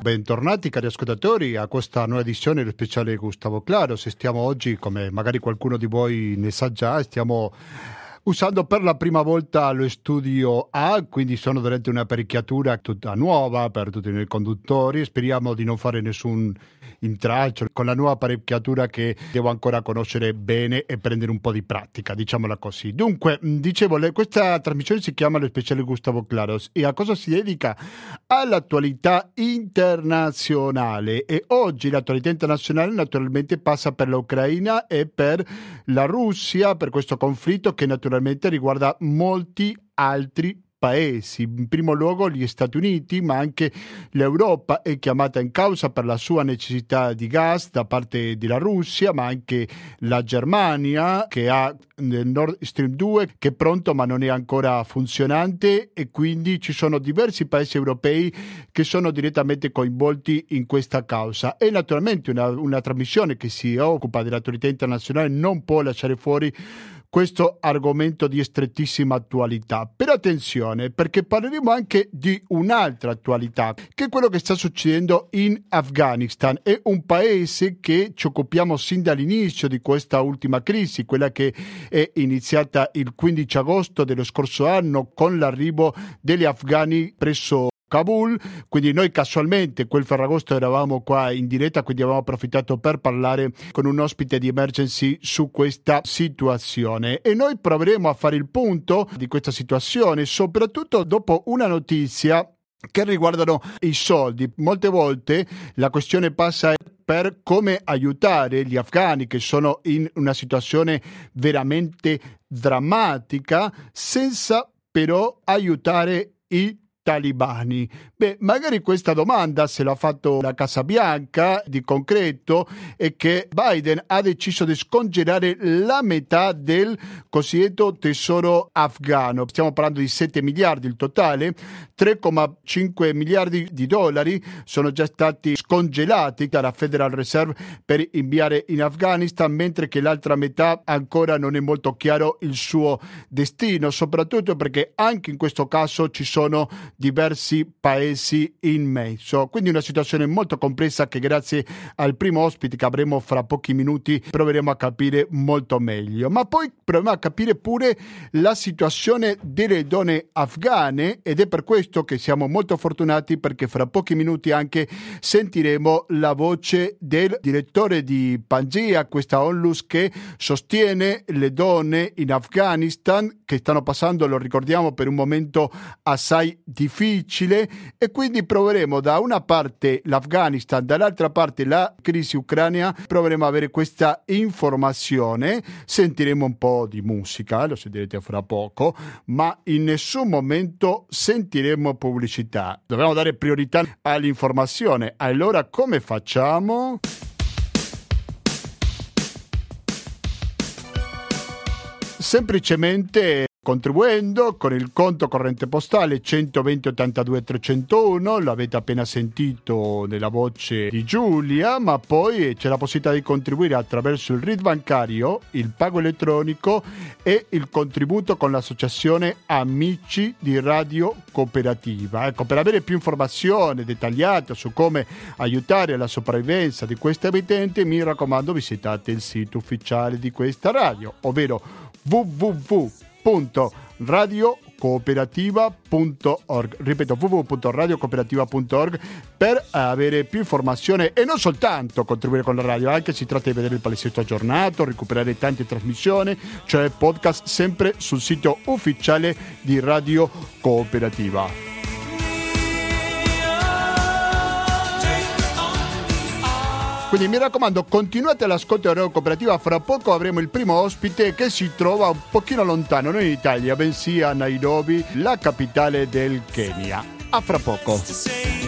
Bentornati cari ascoltatori a questa nuova edizione dello speciale Gustavo Claro. Se stiamo oggi, come magari qualcuno di voi ne sa già, stiamo usando per la prima volta lo studio A, quindi sono veramente un'apparecchiatura tutta nuova per tutti noi conduttori. Speriamo di non fare nessun intralcio con la nuova apparecchiatura che devo ancora conoscere bene e prendere un po' di pratica, diciamola così. Dunque, dicevo, questa trasmissione si chiama Lo Speciale Gustavo Claros e a cosa si dedica? All'attualità internazionale e oggi l'attualità internazionale naturalmente passa per l'Ucraina e per la Russia, per questo conflitto che naturalmente riguarda molti altri paesi, in primo luogo gli Stati Uniti, ma anche l'Europa è chiamata in causa per la sua necessità di gas da parte della Russia, ma anche la Germania che ha il Nord Stream 2 che è pronto ma non è ancora funzionante. E quindi ci sono diversi paesi europei che sono direttamente coinvolti in questa causa. E naturalmente una, una trasmissione che si occupa dell'autorità internazionale non può lasciare fuori questo argomento di strettissima attualità. Però attenzione, perché parleremo anche di un'altra attualità, che è quello che sta succedendo in Afghanistan. È un paese che ci occupiamo sin dall'inizio di questa ultima crisi, quella che è iniziata il 15 agosto dello scorso anno con l'arrivo degli afghani presso Kabul, quindi noi casualmente quel Ferragosto eravamo qua in diretta, quindi abbiamo approfittato per parlare con un ospite di emergency su questa situazione e noi proveremo a fare il punto di questa situazione, soprattutto dopo una notizia che riguardano i soldi. Molte volte la questione passa per come aiutare gli afghani che sono in una situazione veramente drammatica senza però aiutare i talibani? Beh, magari questa domanda se l'ha fatto la Casa Bianca di concreto è che Biden ha deciso di scongelare la metà del cosiddetto tesoro afghano. Stiamo parlando di 7 miliardi il totale, 3,5 miliardi di dollari sono già stati scongelati dalla Federal Reserve per inviare in Afghanistan, mentre che l'altra metà ancora non è molto chiaro il suo destino, soprattutto perché anche in questo caso ci sono diversi paesi in mezzo. Quindi una situazione molto complessa che grazie al primo ospite che avremo fra pochi minuti proveremo a capire molto meglio. Ma poi proviamo a capire pure la situazione delle donne afghane ed è per questo che siamo molto fortunati perché fra pochi minuti anche sentiremo la voce del direttore di Pangea, questa onlus che sostiene le donne in Afghanistan che stanno passando, lo ricordiamo, per un momento assai difficile difficile e quindi proveremo da una parte l'Afghanistan, dall'altra parte la crisi ucraina, proveremo ad avere questa informazione, sentiremo un po' di musica, lo sentirete fra poco, ma in nessun momento sentiremo pubblicità. Dobbiamo dare priorità all'informazione. Allora come facciamo? semplicemente contribuendo con il conto corrente postale 120 82 301 l'avete appena sentito nella voce di Giulia ma poi c'è la possibilità di contribuire attraverso il RID bancario il pago elettronico e il contributo con l'associazione Amici di Radio Cooperativa. Ecco per avere più informazioni dettagliate su come aiutare la sopravvivenza di queste emittenti mi raccomando visitate il sito ufficiale di questa radio ovvero www www.radiocooperativa.org ripeto www.radiocooperativa.org per avere più informazione e non soltanto contribuire con la radio anche si tratta di vedere il palessetto aggiornato recuperare tante trasmissioni cioè podcast sempre sul sito ufficiale di Radio Cooperativa Quindi mi raccomando, continuate l'ascolto di Radio Cooperativa, fra poco avremo il primo ospite che si trova un pochino lontano, non in Italia, bensì a Nairobi, la capitale del Kenya. A fra poco.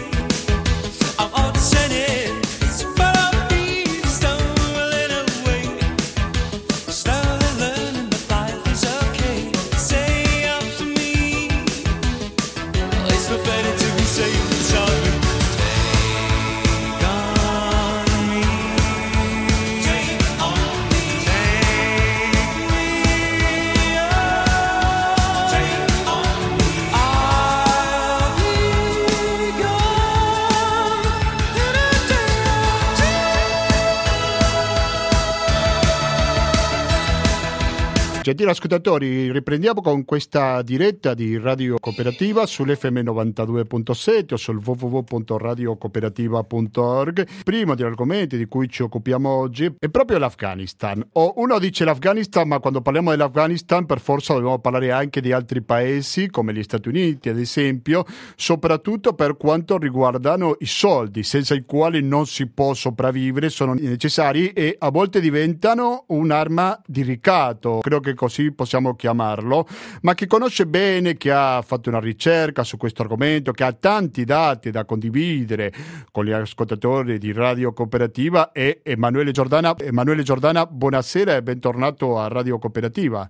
Gentili ascoltatori, riprendiamo con questa diretta di Radio Cooperativa sull'FM 92.7 o sul www.radiocooperativa.org. Primo degli argomenti di cui ci occupiamo oggi è proprio l'Afghanistan. O uno dice l'Afghanistan, ma quando parliamo dell'Afghanistan per forza dobbiamo parlare anche di altri paesi come gli Stati Uniti, ad esempio, soprattutto per quanto riguardano i soldi, senza i quali non si può sopravvivere, sono necessari e a volte diventano un'arma di ricatto. Credo che così possiamo chiamarlo, ma che conosce bene, che ha fatto una ricerca su questo argomento, che ha tanti dati da condividere con gli ascoltatori di Radio Cooperativa è Emanuele Giordana. Emanuele Giordana, buonasera e bentornato a Radio Cooperativa.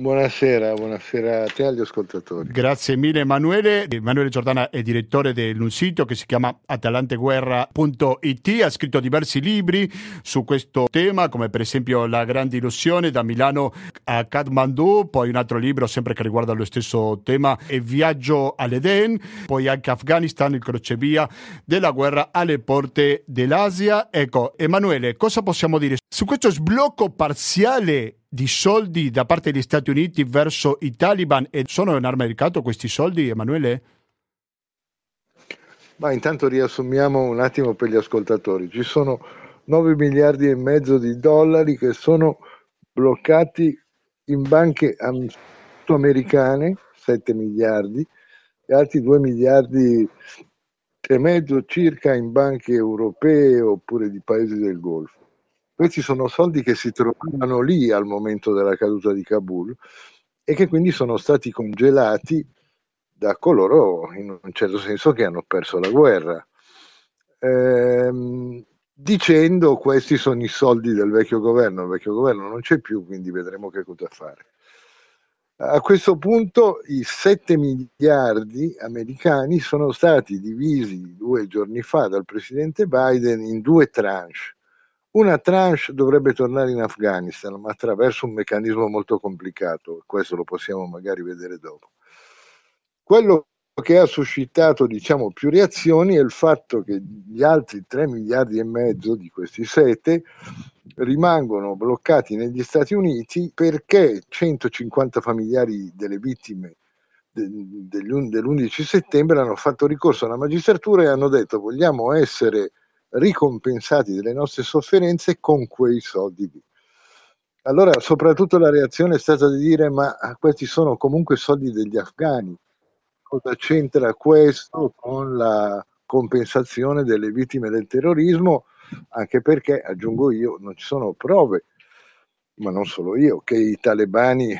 Buonasera, buonasera a te e agli ascoltatori. Grazie mille Emanuele. Emanuele Giordana è direttore di un sito che si chiama atalanteguerra.it, ha scritto diversi libri su questo tema, come per esempio La grande illusione da Milano a Kathmandu, poi un altro libro sempre che riguarda lo stesso tema è Viaggio all'Eden, poi anche Afghanistan, il crocevia della guerra alle porte dell'Asia. Ecco, Emanuele, cosa possiamo dire su questo sblocco parziale di soldi da parte degli Stati Uniti verso i Taliban e sono in arma mercato questi soldi, Emanuele? Ma intanto riassumiamo un attimo per gli ascoltatori. Ci sono 9 miliardi e mezzo di dollari che sono bloccati in banche americane, 7 miliardi, e altri 2 miliardi e mezzo circa in banche europee oppure di paesi del Golfo. Questi sono soldi che si trovavano lì al momento della caduta di Kabul e che quindi sono stati congelati da coloro, in un certo senso, che hanno perso la guerra. Ehm, dicendo questi sono i soldi del vecchio governo, il vecchio governo non c'è più, quindi vedremo che cosa fare. A questo punto i 7 miliardi americani sono stati divisi due giorni fa dal presidente Biden in due tranche. Una tranche dovrebbe tornare in Afghanistan, ma attraverso un meccanismo molto complicato, questo lo possiamo magari vedere dopo. Quello che ha suscitato diciamo, più reazioni è il fatto che gli altri 3 miliardi e mezzo di questi 7 rimangono bloccati negli Stati Uniti perché 150 familiari delle vittime dell'11 settembre hanno fatto ricorso alla magistratura e hanno detto vogliamo essere ricompensati delle nostre sofferenze con quei soldi lì. Allora, soprattutto la reazione è stata di dire: ma questi sono comunque soldi degli afghani. Cosa c'entra questo con la compensazione delle vittime del terrorismo? Anche perché, aggiungo io, non ci sono prove, ma non solo io, che i talebani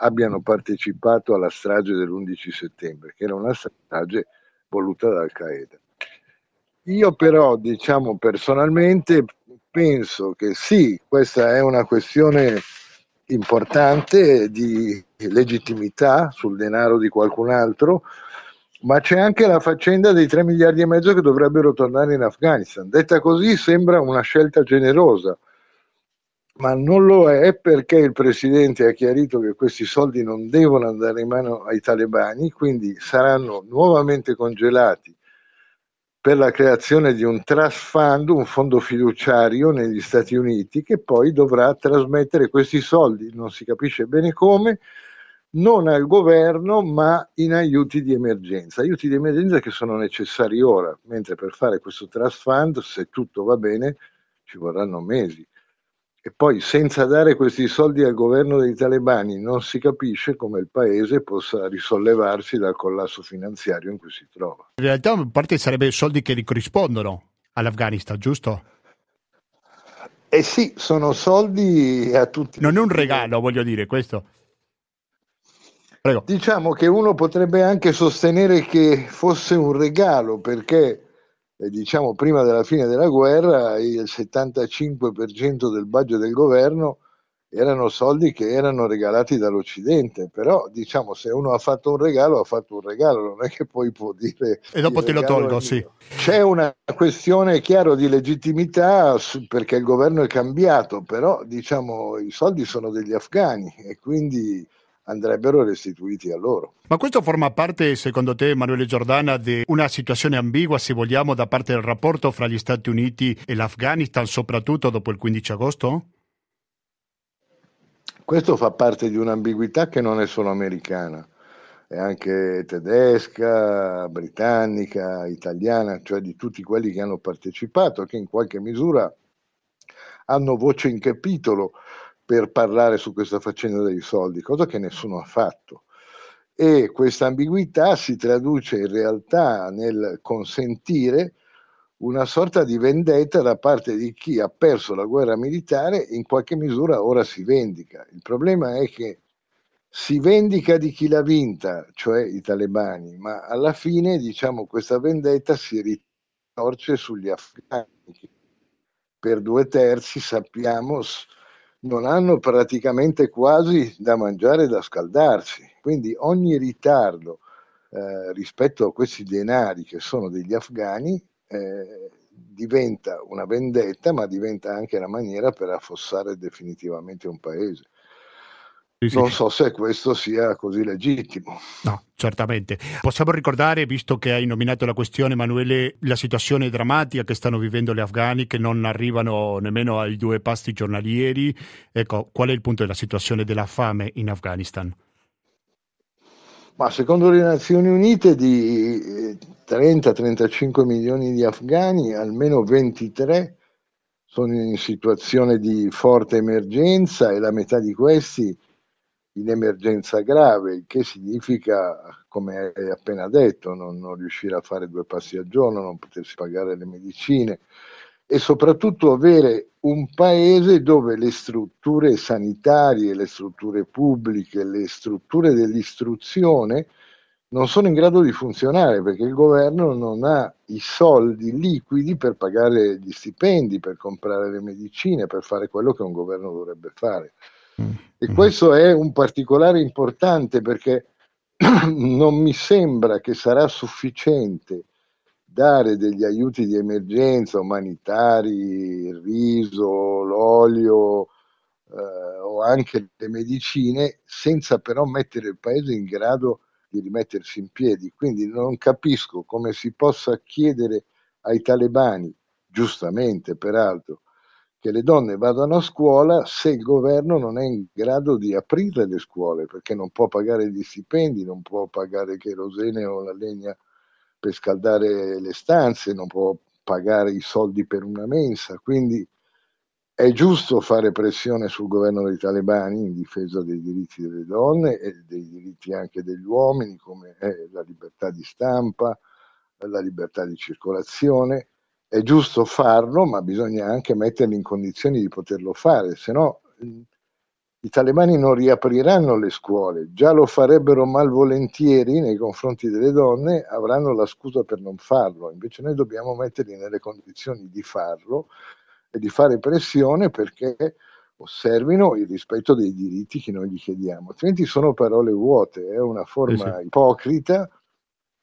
abbiano partecipato alla strage dell'11 settembre, che era una strage voluta da Al-Qaeda. Io però, diciamo personalmente, penso che sì, questa è una questione importante di legittimità sul denaro di qualcun altro, ma c'è anche la faccenda dei 3 miliardi e mezzo che dovrebbero tornare in Afghanistan. Detta così sembra una scelta generosa, ma non lo è perché il Presidente ha chiarito che questi soldi non devono andare in mano ai talebani, quindi saranno nuovamente congelati per la creazione di un trust fund, un fondo fiduciario negli Stati Uniti che poi dovrà trasmettere questi soldi, non si capisce bene come, non al governo ma in aiuti di emergenza, aiuti di emergenza che sono necessari ora, mentre per fare questo trust fund, se tutto va bene, ci vorranno mesi e poi senza dare questi soldi al governo dei talebani non si capisce come il paese possa risollevarsi dal collasso finanziario in cui si trova. In realtà in parte sarebbe soldi che corrispondono all'Afghanistan, giusto? Eh sì, sono soldi a tutti. Non è un regalo, voglio dire, questo. Prego. Diciamo che uno potrebbe anche sostenere che fosse un regalo perché diciamo prima della fine della guerra il 75% del budget del governo erano soldi che erano regalati dall'Occidente, però diciamo se uno ha fatto un regalo ha fatto un regalo, non è che poi può dire... E dopo te lo tolgo, sì. C'è una questione chiaro di legittimità perché il governo è cambiato, però diciamo i soldi sono degli afghani e quindi andrebbero restituiti a loro. Ma questo forma parte, secondo te, Emanuele Giordana, di una situazione ambigua, se vogliamo, da parte del rapporto fra gli Stati Uniti e l'Afghanistan, soprattutto dopo il 15 agosto? Questo fa parte di un'ambiguità che non è solo americana, è anche tedesca, britannica, italiana, cioè di tutti quelli che hanno partecipato, che in qualche misura hanno voce in capitolo per parlare su questa faccenda dei soldi, cosa che nessuno ha fatto. E questa ambiguità si traduce in realtà nel consentire una sorta di vendetta da parte di chi ha perso la guerra militare e in qualche misura ora si vendica. Il problema è che si vendica di chi l'ha vinta, cioè i talebani, ma alla fine diciamo, questa vendetta si ritorce sugli afghani per due terzi sappiamo non hanno praticamente quasi da mangiare e da scaldarsi. Quindi ogni ritardo eh, rispetto a questi denari che sono degli afghani eh, diventa una vendetta, ma diventa anche la maniera per affossare definitivamente un paese. Sì, non so se questo sia così legittimo. No, certamente. Possiamo ricordare, visto che hai nominato la questione, Emanuele, la situazione drammatica che stanno vivendo gli afghani, che non arrivano nemmeno ai due pasti giornalieri. Ecco, qual è il punto della situazione della fame in Afghanistan? Ma secondo le Nazioni Unite di 30-35 milioni di afghani, almeno 23 sono in situazione di forte emergenza e la metà di questi in emergenza grave, il che significa, come hai appena detto, non, non riuscire a fare due passi al giorno, non potersi pagare le medicine e soprattutto avere un paese dove le strutture sanitarie, le strutture pubbliche, le strutture dell'istruzione non sono in grado di funzionare perché il governo non ha i soldi liquidi per pagare gli stipendi, per comprare le medicine, per fare quello che un governo dovrebbe fare. Mm. E questo è un particolare importante perché non mi sembra che sarà sufficiente dare degli aiuti di emergenza umanitari, il riso, l'olio eh, o anche le medicine senza però mettere il paese in grado di rimettersi in piedi. Quindi non capisco come si possa chiedere ai talebani, giustamente peraltro, che le donne vadano a scuola se il governo non è in grado di aprire le scuole, perché non può pagare gli stipendi, non può pagare il kerosene o la legna per scaldare le stanze, non può pagare i soldi per una mensa. Quindi è giusto fare pressione sul governo dei talebani in difesa dei diritti delle donne e dei diritti anche degli uomini, come la libertà di stampa, la libertà di circolazione. È giusto farlo, ma bisogna anche metterli in condizioni di poterlo fare, se no i talebani non riapriranno le scuole, già lo farebbero malvolentieri nei confronti delle donne, avranno la scusa per non farlo, invece noi dobbiamo metterli nelle condizioni di farlo e di fare pressione perché osservino il rispetto dei diritti che noi gli chiediamo, altrimenti sono parole vuote, è una forma sì, sì. ipocrita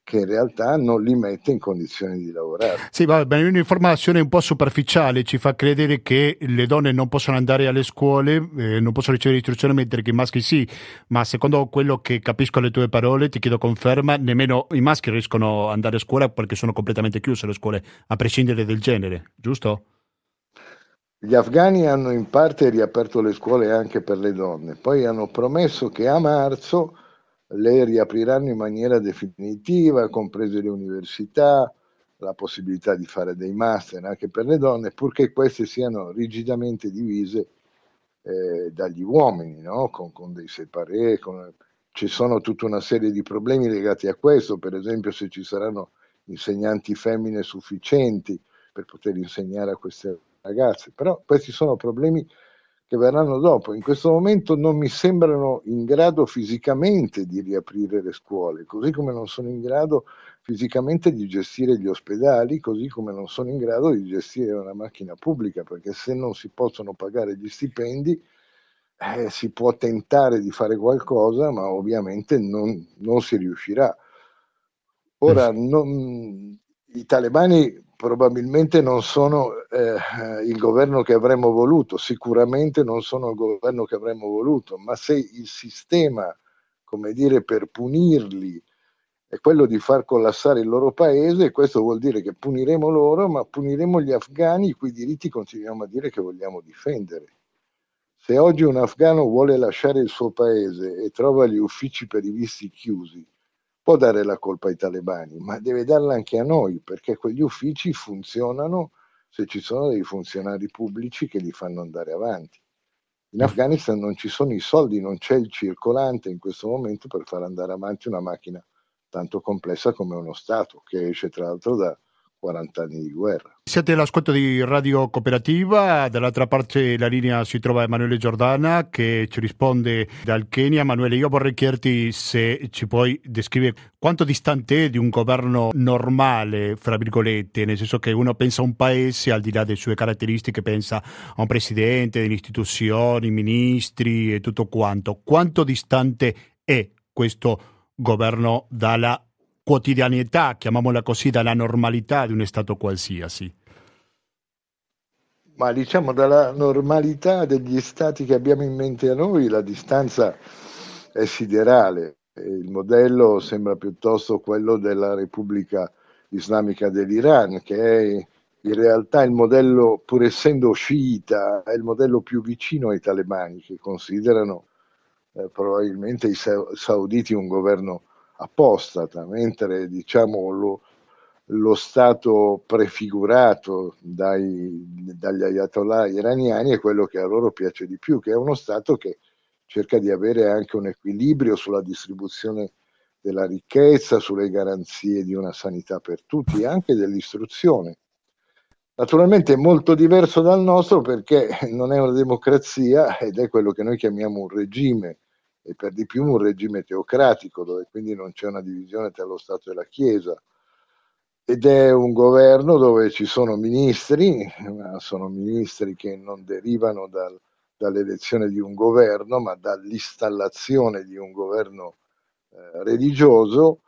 che in realtà non li mette in condizioni di lavorare. Sì, va bene, un'informazione un po' superficiale ci fa credere che le donne non possono andare alle scuole, eh, non possono ricevere istruzione, mentre che i maschi sì, ma secondo quello che capisco le tue parole, ti chiedo conferma, nemmeno i maschi riescono ad andare a scuola perché sono completamente chiuse le scuole, a prescindere del genere, giusto? Gli afghani hanno in parte riaperto le scuole anche per le donne, poi hanno promesso che a marzo le riapriranno in maniera definitiva, comprese le università, la possibilità di fare dei master anche per le donne, purché queste siano rigidamente divise eh, dagli uomini, no? con, con, dei separé, con... ci sono tutta una serie di problemi legati a questo, per esempio se ci saranno insegnanti femmine sufficienti per poter insegnare a queste ragazze, però questi sono problemi che verranno dopo. In questo momento non mi sembrano in grado fisicamente di riaprire le scuole, così come non sono in grado fisicamente di gestire gli ospedali, così come non sono in grado di gestire una macchina pubblica, perché se non si possono pagare gli stipendi eh, si può tentare di fare qualcosa, ma ovviamente non, non si riuscirà. Ora, non, i talebani probabilmente non sono eh, il governo che avremmo voluto, sicuramente non sono il governo che avremmo voluto, ma se il sistema, come dire, per punirli è quello di far collassare il loro paese, questo vuol dire che puniremo loro, ma puniremo gli afghani i cui diritti continuiamo a dire che vogliamo difendere. Se oggi un afgano vuole lasciare il suo paese e trova gli uffici per i visti chiusi, può dare la colpa ai talebani, ma deve darla anche a noi, perché quegli uffici funzionano se ci sono dei funzionari pubblici che li fanno andare avanti. In Afghanistan non ci sono i soldi, non c'è il circolante in questo momento per far andare avanti una macchina tanto complessa come uno Stato, che esce tra l'altro da 40 anni di guerra. Siete all'ascolto di Radio Cooperativa, dall'altra parte la linea si trova Emanuele Giordana che ci risponde dal Kenya. Emanuele, io vorrei chiederti se ci puoi descrivere quanto distante è di un governo normale, fra virgolette, nel senso che uno pensa a un paese al di là delle sue caratteristiche, pensa a un presidente, delle istituzioni, ministri e tutto quanto. Quanto distante è questo governo dalla quotidianità, chiamiamola così, dalla normalità di un Stato qualsiasi? Ma diciamo dalla normalità degli Stati che abbiamo in mente a noi la distanza è siderale. Il modello sembra piuttosto quello della Repubblica Islamica dell'Iran, che è in realtà il modello, pur essendo sciita, è il modello più vicino ai talebani, che considerano eh, probabilmente i sauditi un governo apostata, mentre diciamo lo, lo stato prefigurato dai, dagli ayatollah iraniani è quello che a loro piace di più, che è uno stato che cerca di avere anche un equilibrio sulla distribuzione della ricchezza, sulle garanzie di una sanità per tutti e anche dell'istruzione. Naturalmente è molto diverso dal nostro perché non è una democrazia ed è quello che noi chiamiamo un regime e per di più un regime teocratico dove quindi non c'è una divisione tra lo Stato e la Chiesa. Ed è un governo dove ci sono ministri, ma sono ministri che non derivano dal, dall'elezione di un governo, ma dall'installazione di un governo eh, religioso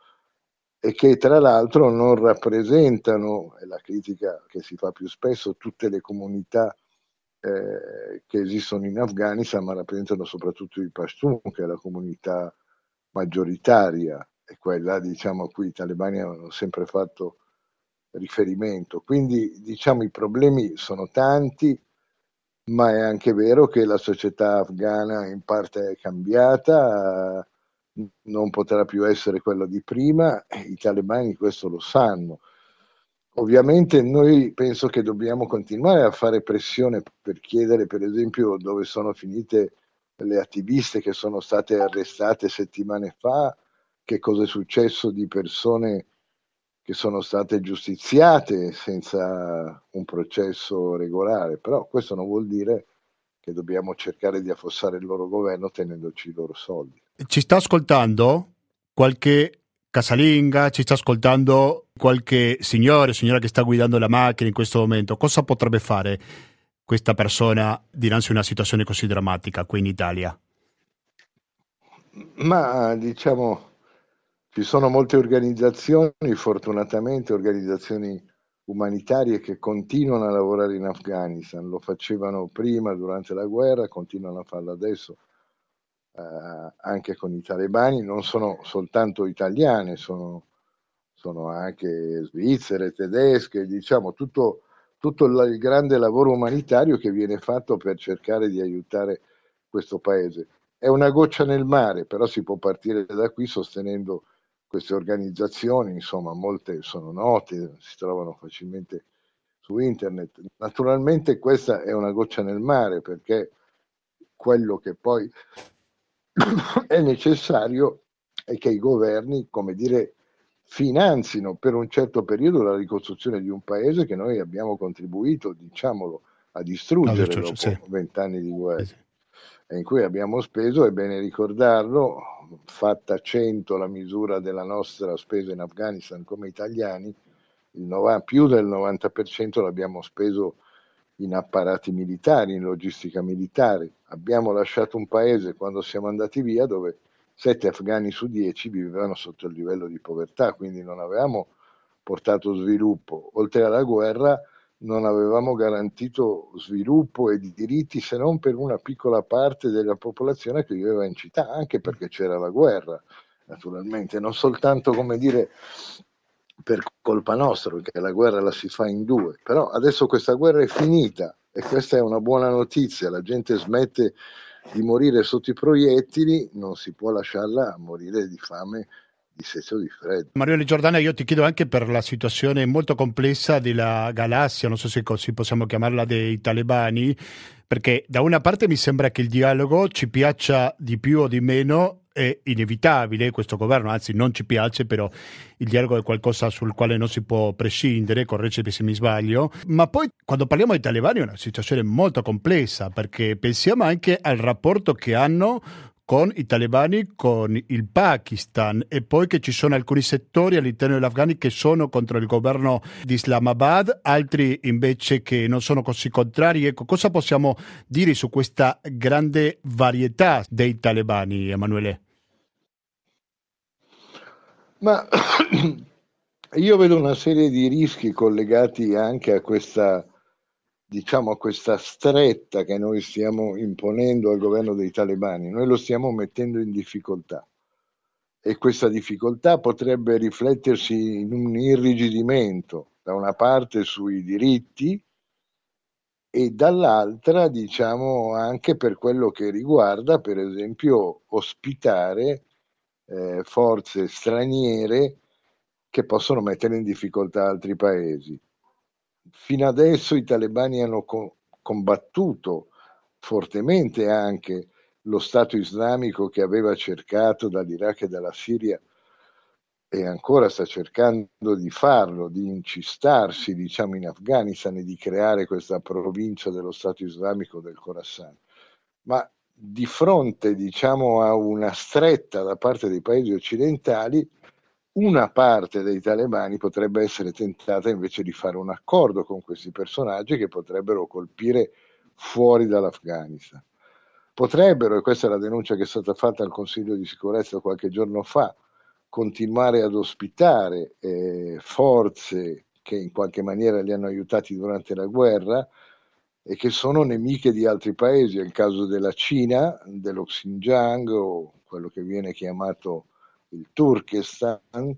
e che tra l'altro non rappresentano, è la critica che si fa più spesso, tutte le comunità eh, che esistono in Afghanistan, ma rappresentano soprattutto i Pashtun, che è la comunità maggioritaria e quella diciamo, a cui i talebani hanno sempre fatto riferimento. Quindi diciamo i problemi sono tanti, ma è anche vero che la società afghana in parte è cambiata, non potrà più essere quella di prima, i talebani questo lo sanno. Ovviamente noi penso che dobbiamo continuare a fare pressione per chiedere per esempio dove sono finite le attiviste che sono state arrestate settimane fa, che cosa è successo di persone che sono state giustiziate senza un processo regolare, però questo non vuol dire che dobbiamo cercare di affossare il loro governo tenendoci i loro soldi. Ci sta ascoltando qualche casalinga, ci sta ascoltando qualche signore, signora che sta guidando la macchina in questo momento, cosa potrebbe fare questa persona dinanzi a una situazione così drammatica qui in Italia? Ma diciamo, ci sono molte organizzazioni, fortunatamente organizzazioni umanitarie che continuano a lavorare in Afghanistan, lo facevano prima durante la guerra, continuano a farlo adesso eh, anche con i talebani, non sono soltanto italiane, sono, sono anche svizzere, tedesche, diciamo tutto, tutto il grande lavoro umanitario che viene fatto per cercare di aiutare questo paese. È una goccia nel mare, però si può partire da qui sostenendo queste organizzazioni, insomma, molte sono note, si trovano facilmente su internet. Naturalmente questa è una goccia nel mare perché quello che poi è necessario che i governi, come dire, finanzino per un certo periodo la ricostruzione di un paese che noi abbiamo contribuito, diciamolo, a distruggere no, dopo vent'anni di guerra. Sì. E in cui abbiamo speso, è bene ricordarlo, fatta 100 la misura della nostra spesa in Afghanistan come italiani, il più del 90% l'abbiamo speso in apparati militari, in logistica militare. Abbiamo lasciato un paese quando siamo andati via dove 7 afghani su 10 vivevano sotto il livello di povertà, quindi non avevamo portato sviluppo. Oltre alla guerra non avevamo garantito sviluppo e diritti se non per una piccola parte della popolazione che viveva in città, anche perché c'era la guerra, naturalmente, non soltanto come dire per colpa nostra, perché la guerra la si fa in due, però adesso questa guerra è finita e questa è una buona notizia, la gente smette di morire sotto i proiettili, non si può lasciarla morire di fame di sesso di freddo. Mario Giordana, io ti chiedo anche per la situazione molto complessa della galassia, non so se così possiamo chiamarla, dei talebani, perché da una parte mi sembra che il dialogo ci piaccia di più o di meno, è inevitabile questo governo, anzi non ci piace, però il dialogo è qualcosa sul quale non si può prescindere, correggimi se mi sbaglio, ma poi quando parliamo di talebani è una situazione molto complessa, perché pensiamo anche al rapporto che hanno con i talebani, con il Pakistan e poi che ci sono alcuni settori all'interno dell'Afghanistan che sono contro il governo di Islamabad, altri invece che non sono così contrari. Ecco, cosa possiamo dire su questa grande varietà dei talebani, Emanuele? Ma io vedo una serie di rischi collegati anche a questa diciamo, questa stretta che noi stiamo imponendo al governo dei talebani, noi lo stiamo mettendo in difficoltà. E questa difficoltà potrebbe riflettersi in un irrigidimento da una parte sui diritti e dall'altra diciamo anche per quello che riguarda per esempio ospitare eh, forze straniere che possono mettere in difficoltà altri paesi fino adesso i talebani hanno co- combattuto fortemente anche lo Stato islamico che aveva cercato dall'Iraq e dalla Siria e ancora sta cercando di farlo, di incistarsi diciamo, in Afghanistan e di creare questa provincia dello Stato islamico del Khorasan. Ma di fronte diciamo, a una stretta da parte dei paesi occidentali, una parte dei talebani potrebbe essere tentata invece di fare un accordo con questi personaggi che potrebbero colpire fuori dall'Afghanistan. Potrebbero, e questa è la denuncia che è stata fatta al Consiglio di sicurezza qualche giorno fa, continuare ad ospitare eh, forze che in qualche maniera li hanno aiutati durante la guerra e che sono nemiche di altri paesi, è il caso della Cina, dello Xinjiang o quello che viene chiamato il Turkestan,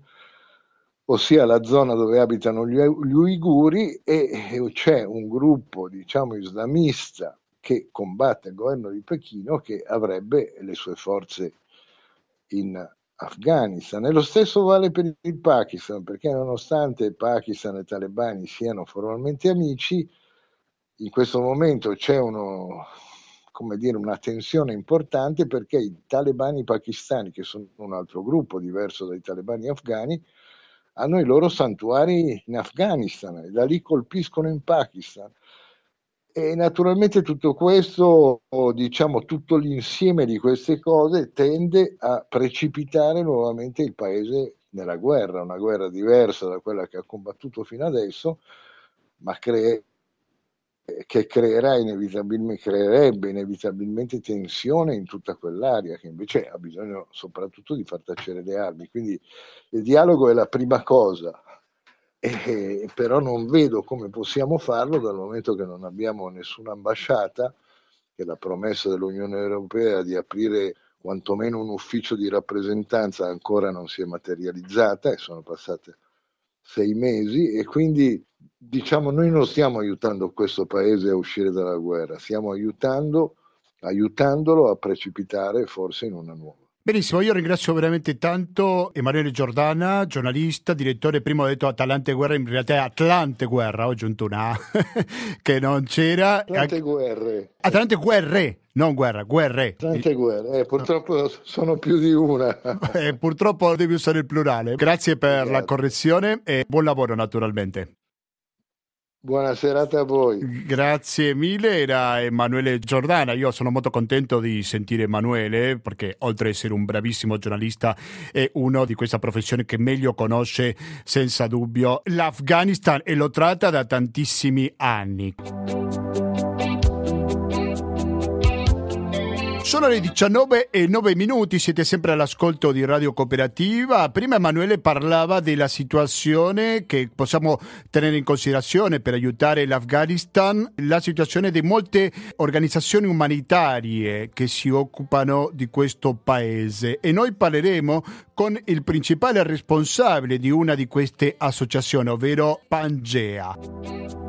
ossia la zona dove abitano gli, gli uiguri e, e c'è un gruppo diciamo islamista che combatte il governo di Pechino che avrebbe le sue forze in Afghanistan. E lo stesso vale per il Pakistan, perché nonostante Pakistan e talebani siano formalmente amici, in questo momento c'è uno, dire, una tensione importante perché i talebani pakistani, che sono un altro gruppo diverso dai talebani afghani, hanno i loro santuari in Afghanistan e da lì colpiscono in Pakistan. E naturalmente tutto questo, diciamo, tutto l'insieme di queste cose tende a precipitare nuovamente il paese nella guerra, una guerra diversa da quella che ha combattuto fino adesso, ma crea, che creerà inevitabilmente, creerebbe inevitabilmente tensione in tutta quell'area che invece ha bisogno soprattutto di far tacere le armi. Quindi il dialogo è la prima cosa, e, però non vedo come possiamo farlo dal momento che non abbiamo nessuna ambasciata, che la promessa dell'Unione Europea di aprire quantomeno un ufficio di rappresentanza ancora non si è materializzata e sono passate sei mesi e quindi diciamo noi non stiamo aiutando questo paese a uscire dalla guerra, stiamo aiutando, aiutandolo a precipitare forse in una nuova. Benissimo, io ringrazio veramente tanto Emanuele Giordana, giornalista, direttore, prima ho detto Atalante Guerra, in realtà è Atlante Guerra, ho aggiunto una che non c'era. Atlante Guerre. Atlante Guerre, non guerra, guerre. Tante guerre, eh, purtroppo sono più di una. eh, purtroppo devi usare il plurale. Grazie per Grazie. la correzione e buon lavoro naturalmente. Buona serata a voi. Grazie mille, era Emanuele Giordana. Io sono molto contento di sentire Emanuele perché oltre ad essere un bravissimo giornalista è uno di questa professione che meglio conosce senza dubbio l'Afghanistan e lo tratta da tantissimi anni. Sono le 19 e 9 minuti, siete sempre all'ascolto di Radio Cooperativa. Prima Emanuele parlava della situazione che possiamo tenere in considerazione per aiutare l'Afghanistan, la situazione di molte organizzazioni umanitarie che si occupano di questo paese e noi parleremo con il principale responsabile di una di queste associazioni, ovvero Pangea.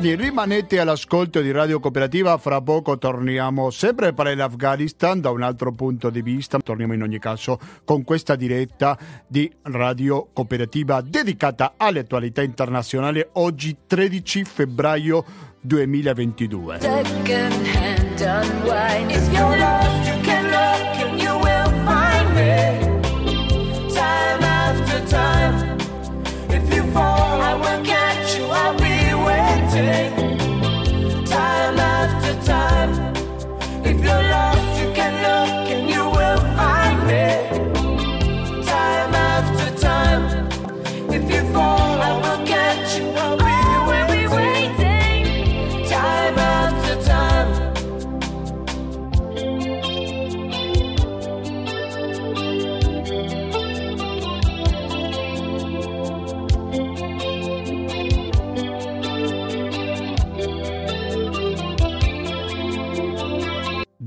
Quindi rimanete all'ascolto di Radio Cooperativa, fra poco torniamo sempre per l'Afghanistan da un altro punto di vista, torniamo in ogni caso con questa diretta di Radio Cooperativa dedicata alle attualità internazionali oggi 13 febbraio 2022.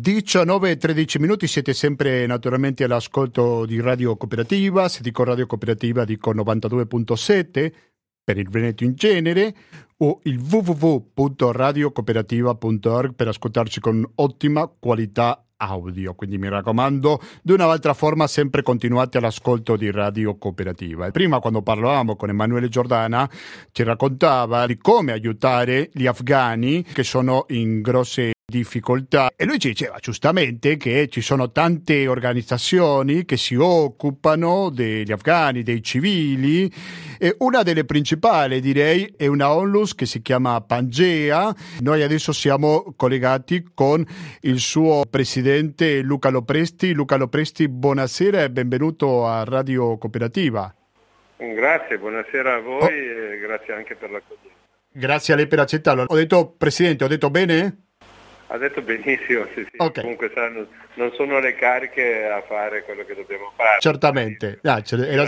E 13 minuti, siete sempre naturalmente all'ascolto di Radio Cooperativa, se dico Radio Cooperativa dico 92.7 per il Veneto in genere o il www.radiocooperativa.org per ascoltarci con ottima qualità audio, quindi mi raccomando, di un'altra forma sempre continuate all'ascolto di Radio Cooperativa. Prima quando parlavamo con Emanuele Giordana ci raccontava di come aiutare gli afghani che sono in grosse difficoltà e lui ci diceva giustamente che ci sono tante organizzazioni che si occupano degli afghani, dei civili e una delle principali direi è una onlus che si chiama Pangea. Noi adesso siamo collegati con il suo presidente Luca Lopresti. Luca Lopresti, buonasera e benvenuto a Radio Cooperativa. Grazie, buonasera a voi oh. e grazie anche per l'accoglienza. Grazie a lei per accettarlo. Ho detto Presidente, ho detto bene? Ha detto benissimo, sì, sì. Okay. comunque sanno, non sono le cariche a fare quello che dobbiamo fare. Certamente, ah, era,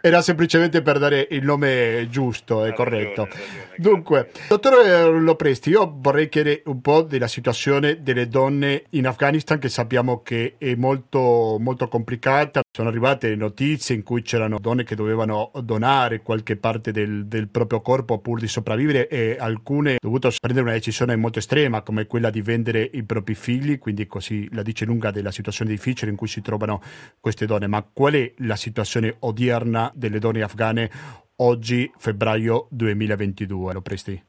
era, semplicemente per dare il nome giusto e corretto. Ragione, ragione, Dunque, dottore Lopresti, io vorrei chiedere un po' della situazione delle donne in Afghanistan che sappiamo che è molto, molto complicata. Sono arrivate notizie in cui c'erano donne che dovevano donare qualche parte del, del proprio corpo pur di sopravvivere e alcune dovuto prendere una decisione molto estrema come quella di vendere i propri figli, quindi così la dice lunga della situazione difficile in cui si trovano queste donne. Ma qual è la situazione odierna delle donne afghane oggi, febbraio 2022? Lo presti?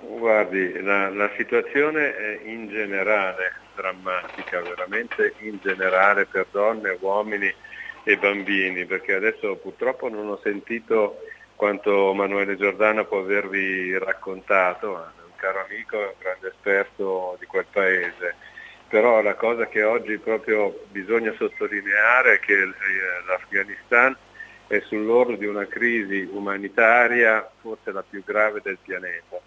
Guardi, la, la situazione è in generale drammatica, veramente in generale per donne, uomini e bambini, perché adesso purtroppo non ho sentito quanto Manuele Giordano può avervi raccontato, caro amico e un grande esperto di quel paese. Però la cosa che oggi proprio bisogna sottolineare è che l'Afghanistan è sull'orlo di una crisi umanitaria forse la più grave del pianeta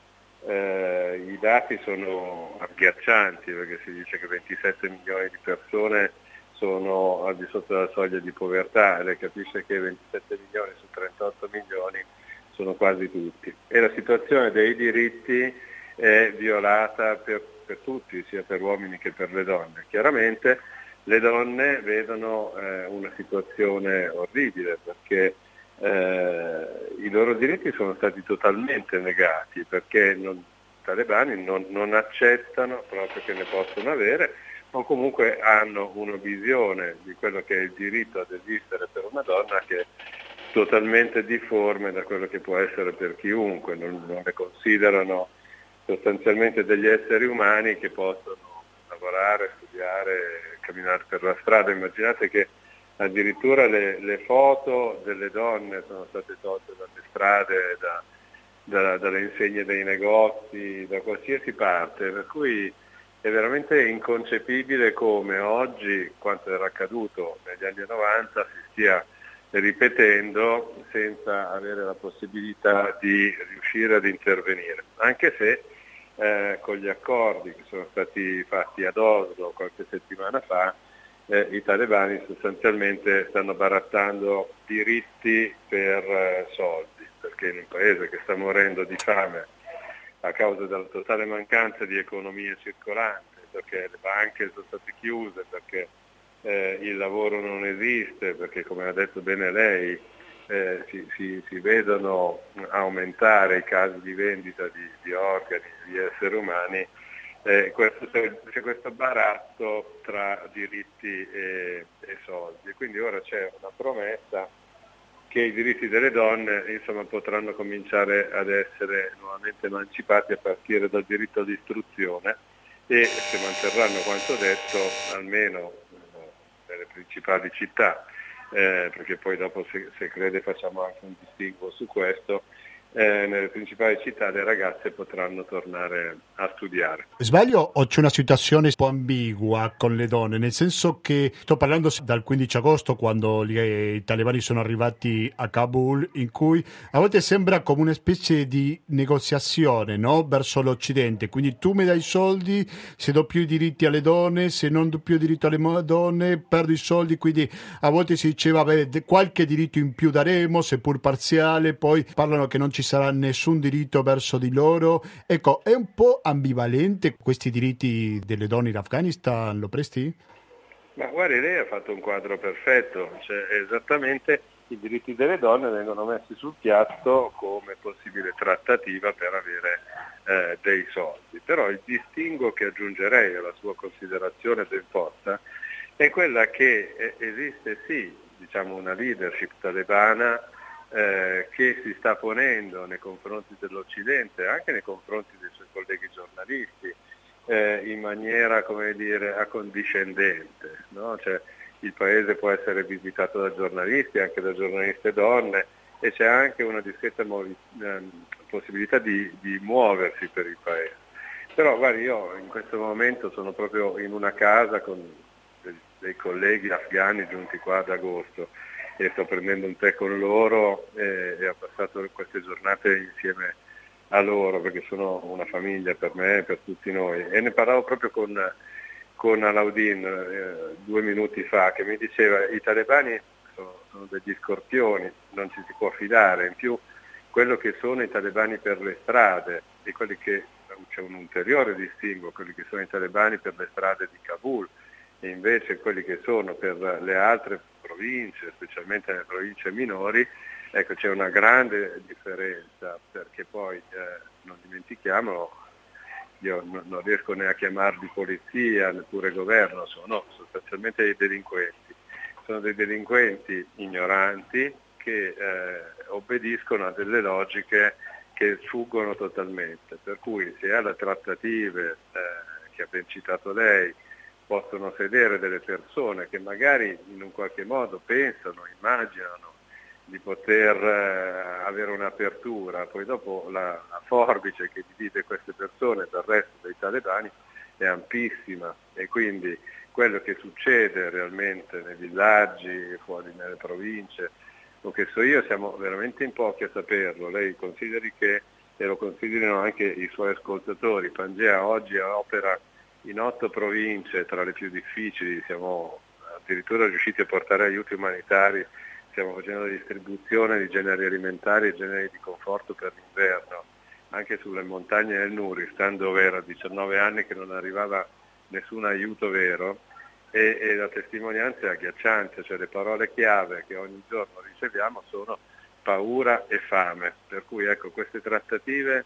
eh, I dati sono agghiaccianti perché si dice che 27 milioni di persone sono al di sotto della soglia di povertà lei capisce che 27 milioni su 38 milioni sono quasi tutti. E la situazione dei diritti è violata per, per tutti, sia per uomini che per le donne. Chiaramente le donne vedono eh, una situazione orribile perché eh, i loro diritti sono stati totalmente negati perché non, i talebani non, non, accettano proprio che ne possono avere o comunque hanno una visione di quello che è il diritto ad esistere per una donna che è totalmente difforme da quello che può essere per chiunque, non, non le considerano sostanzialmente degli esseri umani che possono lavorare, studiare, camminare per la strada. Immaginate che addirittura le, le, foto delle donne sono state tolte dalle strade, da, da, dalle insegne dei negozi, da qualsiasi parte, per cui è veramente inconcepibile come oggi quanto era accaduto negli anni 90 si stia ripetendo senza avere la possibilità di riuscire ad intervenire, anche se eh, con gli accordi che sono stati fatti ad Oslo qualche settimana fa eh, i talebani sostanzialmente stanno barattando diritti per eh, soldi, perché in un paese che sta morendo di fame a causa della totale mancanza di economia circolante, perché le banche sono state chiuse, perché eh, il lavoro non esiste, perché come ha detto bene lei eh, si, si, si, vedono aumentare i casi di vendita di, di organi di esseri umani, eh, questo, c'è questo baratto tra diritti e, e soldi. Quindi ora c'è una promessa che i diritti delle donne insomma, potranno cominciare ad essere nuovamente emancipati a partire dal diritto all'istruzione e se manterranno quanto detto almeno eh, nelle principali città, eh, perché poi dopo se, se crede facciamo anche un distinguo su questo, eh, nelle principali città le ragazze potranno tornare a studiare. Sbaglio o c'è una situazione un po' ambigua con le donne, nel senso che sto parlando dal 15 agosto quando gli, i talebani sono arrivati a Kabul, in cui a volte sembra come una specie di negoziazione no? verso l'Occidente, quindi tu mi dai i soldi se do più diritti alle donne, se non do più diritto alle donne perdo i soldi, quindi a volte si diceva beh, qualche diritto in più daremo, seppur parziale, poi parlano che non ci sarà nessun diritto verso di loro. Ecco, è un po' ambivalente questi diritti delle donne in Afghanistan, lo presti? Ma guardi, lei ha fatto un quadro perfetto, cioè esattamente i diritti delle donne vengono messi sul piatto come possibile trattativa per avere eh, dei soldi. Però il distinguo che aggiungerei alla sua considerazione ben forza è quella che eh, esiste sì diciamo, una leadership talebana eh, che si sta ponendo nei confronti dell'Occidente, anche nei confronti dei suoi colleghi giornalisti, eh, in maniera come dire, accondiscendente. No? Cioè, il paese può essere visitato da giornalisti, anche da giornaliste donne, e c'è anche una discreta movi- ehm, possibilità di, di, muoversi per il paese. Però guardi, io in questo momento sono proprio in una casa con dei colleghi afghani giunti qua ad agosto e sto prendendo un tè con loro e, e ho passato queste giornate insieme a loro perché sono una famiglia per me e per tutti noi. E ne parlavo proprio con, con Alaudin eh, due minuti fa che mi diceva i talebani sono, sono, degli scorpioni, non ci si può fidare, in più quello che sono i talebani per le strade e quelli che c'è un ulteriore distinguo, quelli che sono i talebani per le strade di Kabul e invece quelli che sono per le altre province, specialmente nelle province minori, ecco, c'è una grande differenza perché poi eh, non dimentichiamo, io n- non riesco né a chiamarli polizia neppure governo, sono sostanzialmente dei delinquenti, sono dei delinquenti ignoranti che eh, obbediscono a delle logiche che sfuggono totalmente, per cui se alle trattative eh, che ha ben citato lei, possono sedere delle persone che magari in un qualche modo pensano, immaginano di poter eh, avere un'apertura, poi dopo la, la, forbice che divide queste persone dal resto dei talebani è ampissima e quindi quello che succede realmente nei villaggi, fuori nelle province, o che so io, siamo veramente in pochi a saperlo. Lei consideri che, e lo considerino anche i suoi ascoltatori, Pangea oggi opera in otto province, tra le più difficili, siamo addirittura riusciti a portare aiuti umanitari, stiamo facendo la distribuzione di generi alimentari e generi di conforto per l'inverno, anche sulle montagne del Nuristan dove era 19 anni che non arrivava nessun aiuto vero e, e la testimonianza è agghiacciante, cioè le parole chiave che ogni giorno riceviamo sono paura e fame, per cui ecco queste trattative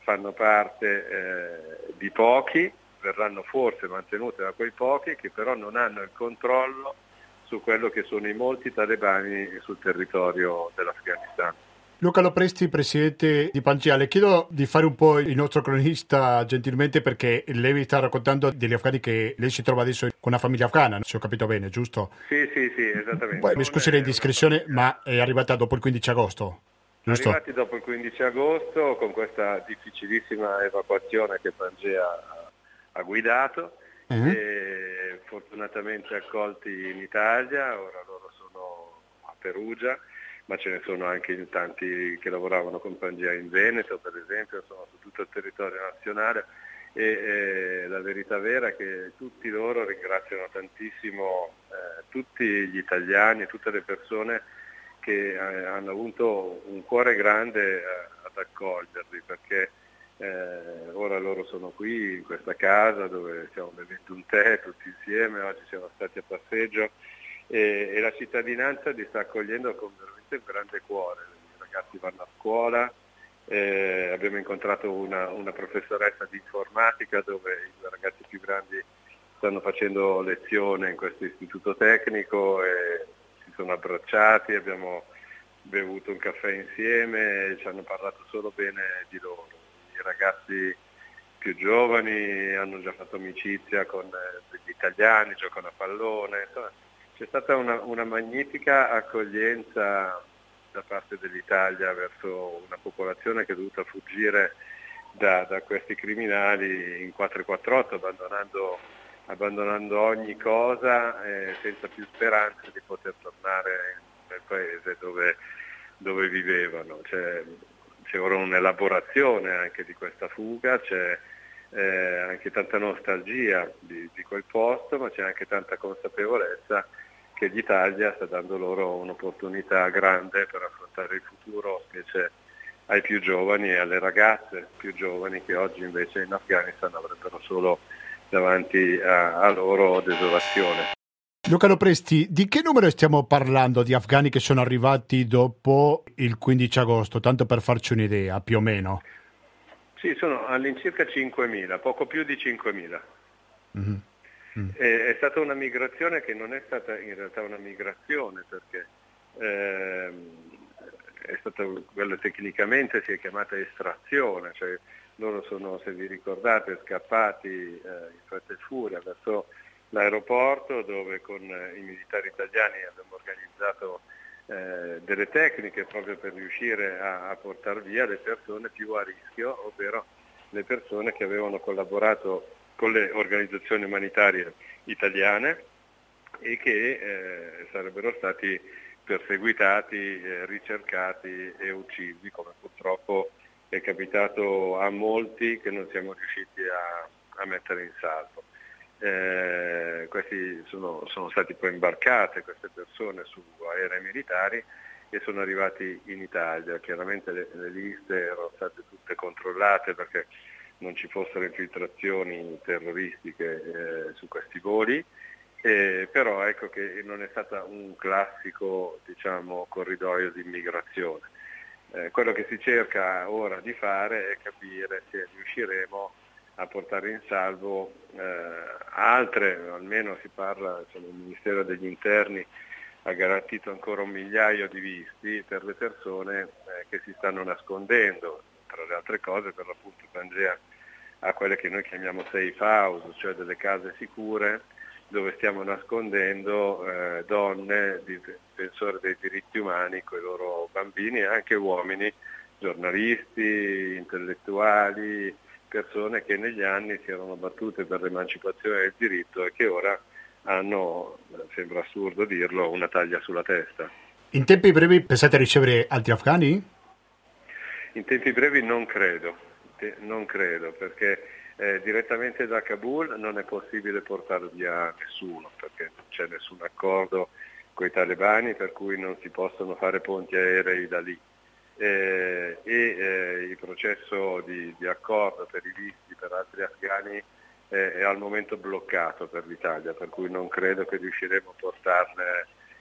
fanno parte eh, di pochi verranno forse mantenute da quei pochi che però non hanno il controllo su quello che sono i molti talebani sul territorio dell'Afghanistan. Luca Lopresti, presidente di Pangea, le chiedo di fare un po' il nostro cronista gentilmente perché lei mi sta raccontando degli afghani che lei si trova adesso con una famiglia afghana, se ho capito bene, giusto? Sì, sì, sì, esattamente. Poi, mi scusi l'indiscrezione, ma è arrivata dopo il 15 agosto. Giusto? Arrivati dopo il 15 agosto con questa difficilissima evacuazione che Pangea ha guidato uh-huh. e fortunatamente accolti in Italia, ora loro sono a Perugia, ma ce ne sono anche in tanti che lavoravano con Pangea in Veneto per esempio, sono su tutto il territorio nazionale e eh, la verità vera è che tutti loro ringraziano tantissimo eh, tutti gli italiani e tutte le persone che eh, hanno avuto un cuore grande eh, ad accoglierli perché eh, ora loro sono qui in questa casa dove stiamo bevendo un tè tutti insieme, oggi siamo stati a passeggio e, e la cittadinanza li sta accogliendo con veramente un grande cuore. I ragazzi vanno a scuola, eh, abbiamo incontrato una, una, professoressa di informatica dove i ragazzi più grandi stanno facendo lezione in questo istituto tecnico e si sono abbracciati, abbiamo bevuto un caffè insieme e ci hanno parlato solo bene di loro. I ragazzi più giovani hanno già fatto amicizia con eh, gli italiani, giocano a pallone, insomma, c'è stata una, una magnifica accoglienza da parte dell'Italia verso una popolazione che è dovuta fuggire da, da questi criminali in 448 abbandonando, abbandonando ogni cosa eh, senza più speranza di poter tornare nel paese dove, dove vivevano. C'è, c'è, ora un'elaborazione anche di questa fuga, c'è eh, anche tanta nostalgia di, di quel posto, ma c'è anche tanta consapevolezza che l'Italia sta dando loro un'opportunità grande per affrontare il futuro, specie ai più giovani e alle ragazze più giovani che oggi invece in Afghanistan avrebbero solo davanti a, a loro desolazione. Luca Lopresti, di che numero stiamo parlando di afghani che sono arrivati dopo il 15 agosto, tanto per farci un'idea, più o meno? Sì, sono all'incirca 5.000, poco più di 5.000. Mm-hmm. Mm. È, è, stata una migrazione che non è stata in realtà una migrazione perché ehm, è stata quella tecnicamente si è chiamata estrazione, cioè loro sono, se vi ricordate, scappati eh, in fretta e furia verso l'aeroporto dove con i militari italiani abbiamo organizzato eh, delle tecniche proprio per riuscire a, a portare via le persone più a rischio, ovvero le persone che avevano collaborato con le organizzazioni umanitarie italiane e che eh, sarebbero stati perseguitati, eh, ricercati e uccisi, come purtroppo è capitato a molti che non siamo riusciti a, a mettere in salvo. Eh, sono, sono stati poi imbarcate queste persone su aerei militari e sono arrivati in Italia. Chiaramente le, le liste erano state tutte controllate perché non ci fossero infiltrazioni terroristiche eh, su questi voli, eh, però ecco che non è stato un classico diciamo, corridoio di immigrazione. Eh, quello che si cerca ora di fare è capire se riusciremo a portare in salvo eh, altre, almeno si parla, insomma, il Ministero degli Interni ha garantito ancora un migliaio di visti per le persone eh, che si stanno nascondendo, tra le altre cose per l'appunto Pangea a quelle che noi chiamiamo safe house, cioè delle case sicure dove stiamo nascondendo eh, donne, difensori dei diritti umani con i loro bambini e anche uomini, giornalisti, intellettuali, persone che negli anni si erano battute per l'emancipazione del diritto e che ora hanno, sembra assurdo dirlo, una taglia sulla testa. In tempi brevi pensate a ricevere altri afghani? In tempi brevi non credo, non credo perché eh, direttamente da Kabul non è possibile portare via nessuno perché non c'è nessun accordo con i talebani per cui non si possono fare ponti aerei da lì eh, e eh, il processo di, di, accordo per i visti per altri afghani eh, è al momento bloccato per l'Italia, per cui non credo che riusciremo a portarne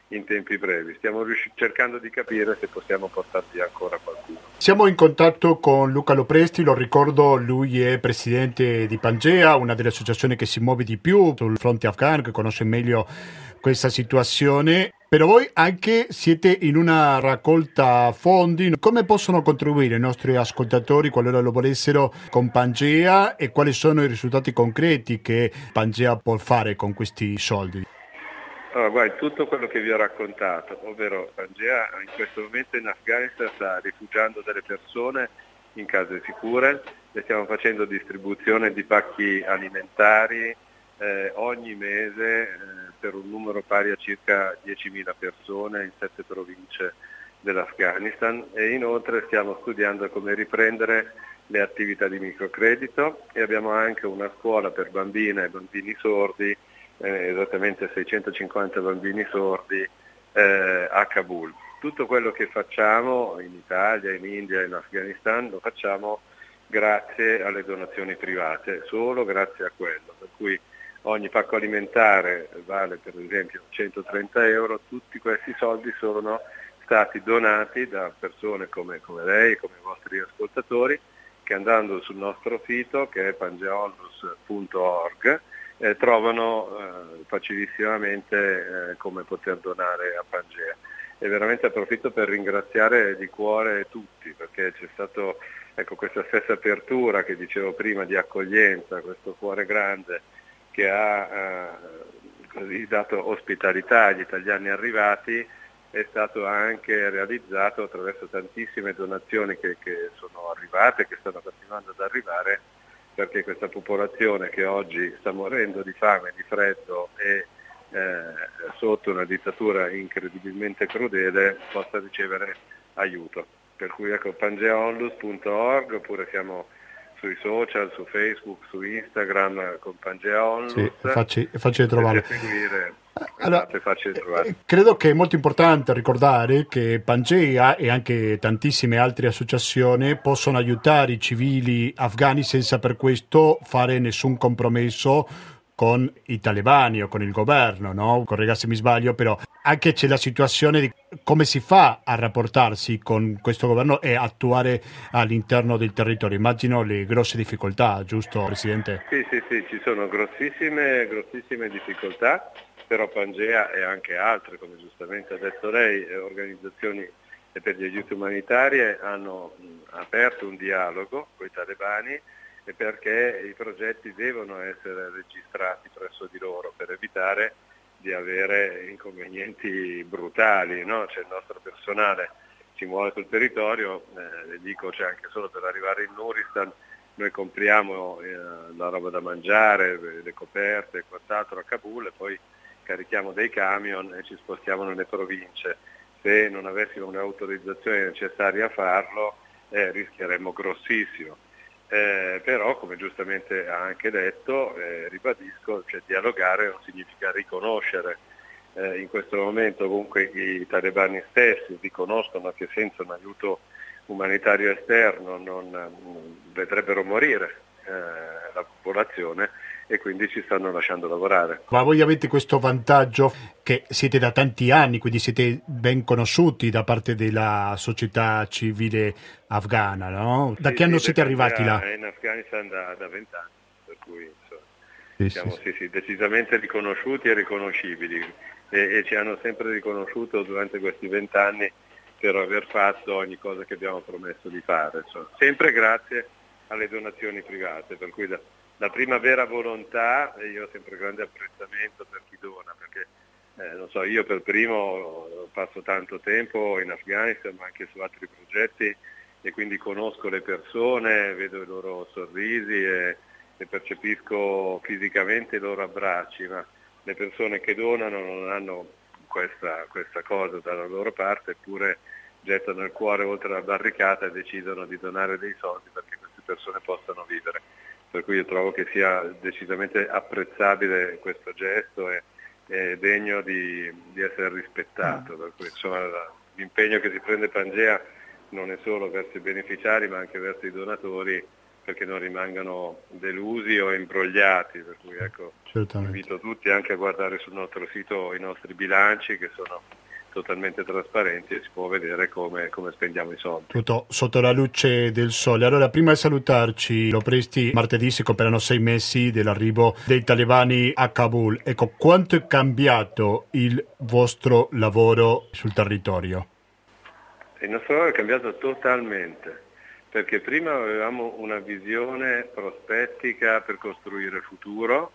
in tempi brevi. Stiamo riusci- cercando di capire se possiamo portarvi ancora qualcuno. Siamo in contatto con Luca Lopresti, lo ricordo, lui è presidente di Pangea, una delle associazioni che si muove di più sul fronte afghano, che conosce meglio questa situazione. Però voi anche siete in una raccolta fondi, come possono contribuire i nostri ascoltatori qualora lo volessero con Pangea e quali sono i risultati concreti che Pangea può fare con questi soldi? Allora, guarda, tutto quello che vi ho raccontato, ovvero Pangea in questo momento in Afghanistan sta rifugiando delle persone in case sicure, le stiamo facendo distribuzione di pacchi alimentari eh, ogni mese eh, per un numero pari a circa 10.000 persone in sette province dell'Afghanistan e inoltre stiamo studiando come riprendere le attività di microcredito e abbiamo anche una scuola per bambine e bambini sordi eh, esattamente 650 bambini sordi eh, a Kabul. Tutto quello che facciamo in Italia, in India in Afghanistan lo facciamo grazie alle donazioni private, solo grazie a quello. Per cui ogni pacco alimentare vale per esempio 130 euro, tutti questi soldi sono stati donati da persone come, come lei, come i vostri ascoltatori, che andando sul nostro sito che è pangeonlus.org eh, trovano eh, facilissimamente eh, come poter donare a Pangea. E veramente approfitto per ringraziare di cuore tutti perché c'è stata ecco, questa stessa apertura che dicevo prima di accoglienza, questo cuore grande che ha eh, così dato ospitalità agli italiani arrivati è stato anche realizzato attraverso tantissime donazioni che, che sono arrivate, che stanno continuando ad arrivare, perché questa popolazione che oggi sta morendo di fame, di freddo e eh, sotto una dittatura incredibilmente crudele possa ricevere aiuto. Per cui ecco pangeaonlus.org oppure siamo sui social, su Facebook, su Instagram con Pangea Onlus. Sì, è facile, è facile trovare. Seguire. Allora, eh, credo che è molto importante ricordare che Pangea e anche tantissime altre associazioni possono aiutare i civili afghani senza per questo fare nessun compromesso con i talebani o con il governo, no? Corregga se mi sbaglio, però anche c'è la situazione di come si fa a rapportarsi con questo governo e attuare all'interno del territorio. Immagino le grosse difficoltà, giusto Presidente? Sì, sì, sì, ci sono grossissime, grossissime difficoltà, però Pangea e anche altre, come giustamente ha detto lei, eh, organizzazioni per gli aiuti umanitari hanno aperto un dialogo con i talebani e perché i progetti devono essere registrati presso di loro per evitare di avere inconvenienti brutali, no? c'è il nostro personale si muove sul territorio, eh, dico c'è anche solo per arrivare in Nuristan, noi compriamo eh, la roba da mangiare, le coperte e quant'altro a Kabul e poi carichiamo dei camion e ci spostiamo nelle province. Se non avessimo un'autorizzazione necessaria a farlo eh, rischieremmo grossissimo. Eh, però come giustamente ha anche detto, eh, ribadisco, cioè, dialogare non significa riconoscere. Eh, in questo momento comunque i talebani stessi riconoscono che senza un aiuto umanitario esterno non, non vedrebbero morire eh, la popolazione e quindi ci stanno lasciando lavorare. Ma voi avete questo vantaggio che siete da tanti anni, quindi siete ben conosciuti da parte della società civile afghana, no? Da sì, che anno sì, siete arrivati là? In Afghanistan da vent'anni, per cui insomma, sì, siamo decisamente riconosciuti e riconoscibili e, e ci hanno sempre riconosciuto durante questi vent'anni per aver fatto ogni cosa che abbiamo promesso di fare, insomma. sempre grazie alle donazioni private, per cui da, la prima vera volontà, e io ho sempre grande apprezzamento per chi dona, perché eh, non so, io per primo passo tanto tempo in Afghanistan, ma anche su altri progetti e quindi conosco le persone, vedo i loro sorrisi e, e percepisco fisicamente i loro abbracci, ma le persone che donano non hanno questa, questa cosa dalla loro parte, eppure gettano il cuore oltre la barricata e decidono di donare dei soldi perché queste persone possano vivere per cui io trovo che sia decisamente apprezzabile questo gesto e, e degno di, di, essere rispettato. Per cui, insomma, l'impegno che si prende Pangea non è solo verso i beneficiari ma anche verso i donatori perché non rimangano delusi o imbrogliati. Per cui ecco, invito tutti anche a guardare sul nostro sito i nostri bilanci che sono totalmente trasparenti e si può vedere come, come, spendiamo i soldi. Tutto sotto la luce del sole. Allora, prima di salutarci, lo presti martedì si compieranno sei mesi dell'arrivo dei talebani a Kabul. Ecco, quanto è cambiato il vostro lavoro sul territorio? Il nostro lavoro è cambiato totalmente, perché prima avevamo una visione prospettica per costruire il futuro,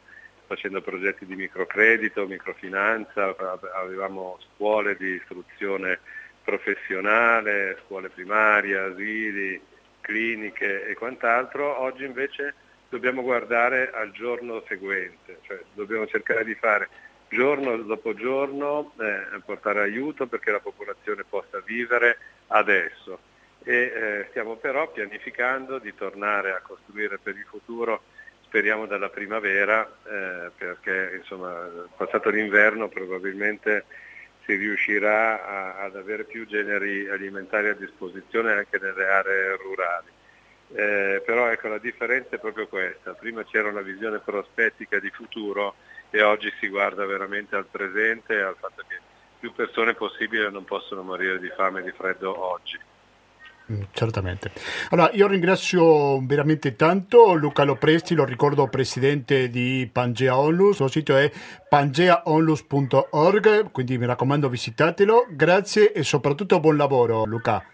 facendo progetti di microcredito, microfinanza, avevamo scuole di istruzione professionale, scuole primarie, asili, cliniche e quant'altro. Oggi invece dobbiamo guardare al giorno seguente, cioè dobbiamo cercare di fare giorno dopo giorno, eh, portare aiuto perché la popolazione possa vivere adesso. E eh, stiamo però pianificando di tornare a costruire per il futuro speriamo dalla primavera eh, perché insomma passato l'inverno probabilmente si riuscirà a, ad avere più generi alimentari a disposizione anche nelle aree rurali. Eh, però ecco la differenza è proprio questa, prima c'era una visione prospettica di futuro e oggi si guarda veramente al presente e al fatto che più persone possibile non possono morire di fame e di freddo oggi. Mm, certamente. Allora, io ringrazio veramente tanto Luca Lopresti, lo ricordo presidente di Pangea Onlus, il suo sito è pangeaonlus.org, quindi mi raccomando visitatelo. Grazie e soprattutto buon lavoro Luca.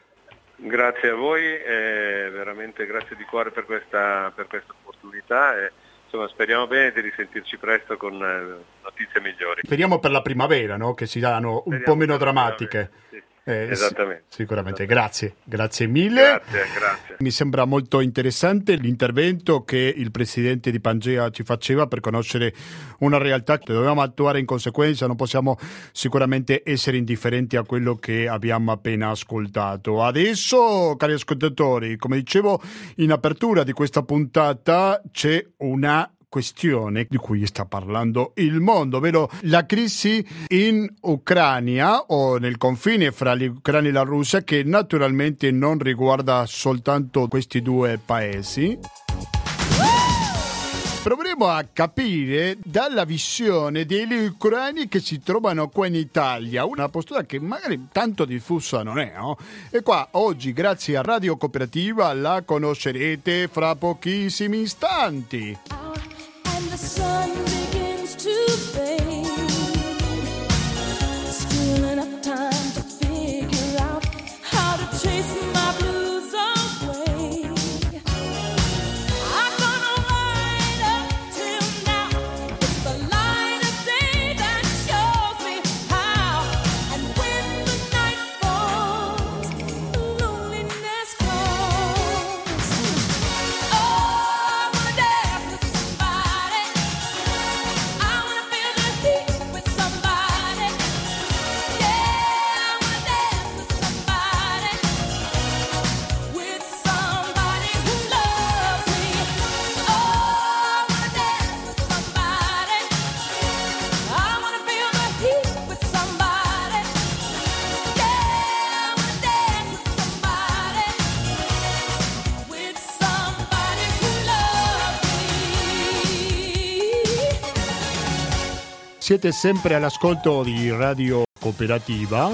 Grazie a voi, veramente grazie di cuore per questa, per questa opportunità. E insomma, speriamo bene di risentirci presto con eh, notizie migliori. Speriamo per la primavera, no? che siano un po' meno drammatiche. Sì. Eh, Esattamente. sicuramente, Esattamente. grazie, grazie mille. Grazie, grazie. Mi sembra molto interessante l'intervento che il presidente di Pangea ci faceva per conoscere una realtà che dobbiamo attuare in conseguenza, non possiamo sicuramente essere indifferenti a quello che abbiamo appena ascoltato. Adesso, cari ascoltatori, come dicevo in apertura di questa puntata, c'è una questione di cui sta parlando il mondo, ovvero la crisi in Ucraina o nel confine fra l'Ucraina e la Russia che naturalmente non riguarda soltanto questi due paesi. Proveremo a capire dalla visione degli ucraini che si trovano qua in Italia, una postura che magari tanto diffusa non è, no? E qua oggi, grazie a Radio Cooperativa, la conoscerete fra pochissimi istanti. The sun begins to fade. Siete sempre all'ascolto di Radio Cooperativa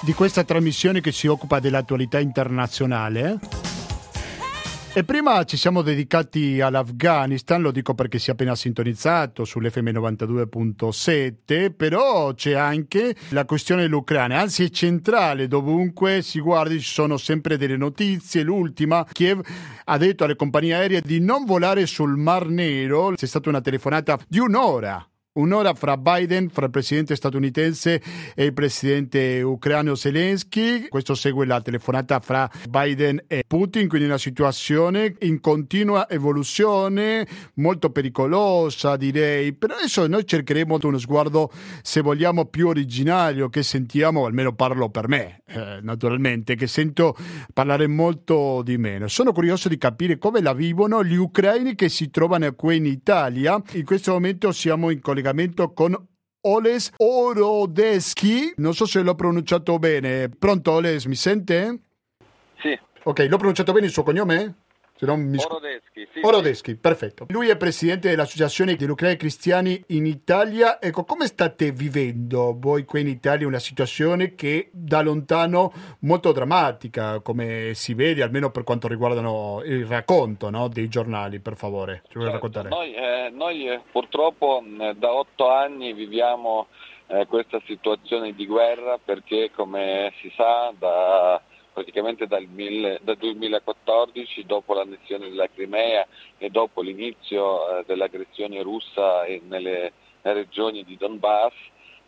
di questa trasmissione che si occupa dell'attualità internazionale. E prima ci siamo dedicati all'Afghanistan, lo dico perché si è appena sintonizzato sull'FM 92.7, però c'è anche la questione dell'Ucraina, anzi è centrale, dovunque si guardi ci sono sempre delle notizie. L'ultima, Kiev ha detto alle compagnie aeree di non volare sul Mar Nero, c'è stata una telefonata di un'ora Un'ora fra Biden, fra il presidente statunitense e il presidente ucraino Zelensky. Questo segue la telefonata fra Biden e Putin, quindi una situazione in continua evoluzione, molto pericolosa direi. Però adesso noi cercheremo uno sguardo, se vogliamo, più originario che sentiamo, almeno parlo per me, eh, naturalmente, che sento parlare molto di meno. Sono curioso di capire come la vivono gli ucraini che si trovano qui in Italia. In questo momento siamo in collegamento con Oles Orodeschi. Non so se l'ho pronunciato bene. Pronto Oles, mi sente? Sì, Ok, l'ho pronunciato bene il suo cognome? Se non mi scu- Orodeschi. Sì, Orodeschi, perfetto. Lui è presidente dell'Associazione degli Ucraini Cristiani in Italia. Ecco, come state vivendo voi qui in Italia una situazione che da lontano molto drammatica, come si vede, almeno per quanto riguardano il racconto no, dei giornali, per favore. Ci vuoi Certo, raccontare? Noi, eh, noi, eh, purtroppo da otto anni viviamo eh, questa situazione di guerra perché come si sa da, praticamente dal, mille- dal 2014 dopo l'annessione della Crimea e dopo l'inizio eh, dell'aggressione russa nelle regioni di Donbass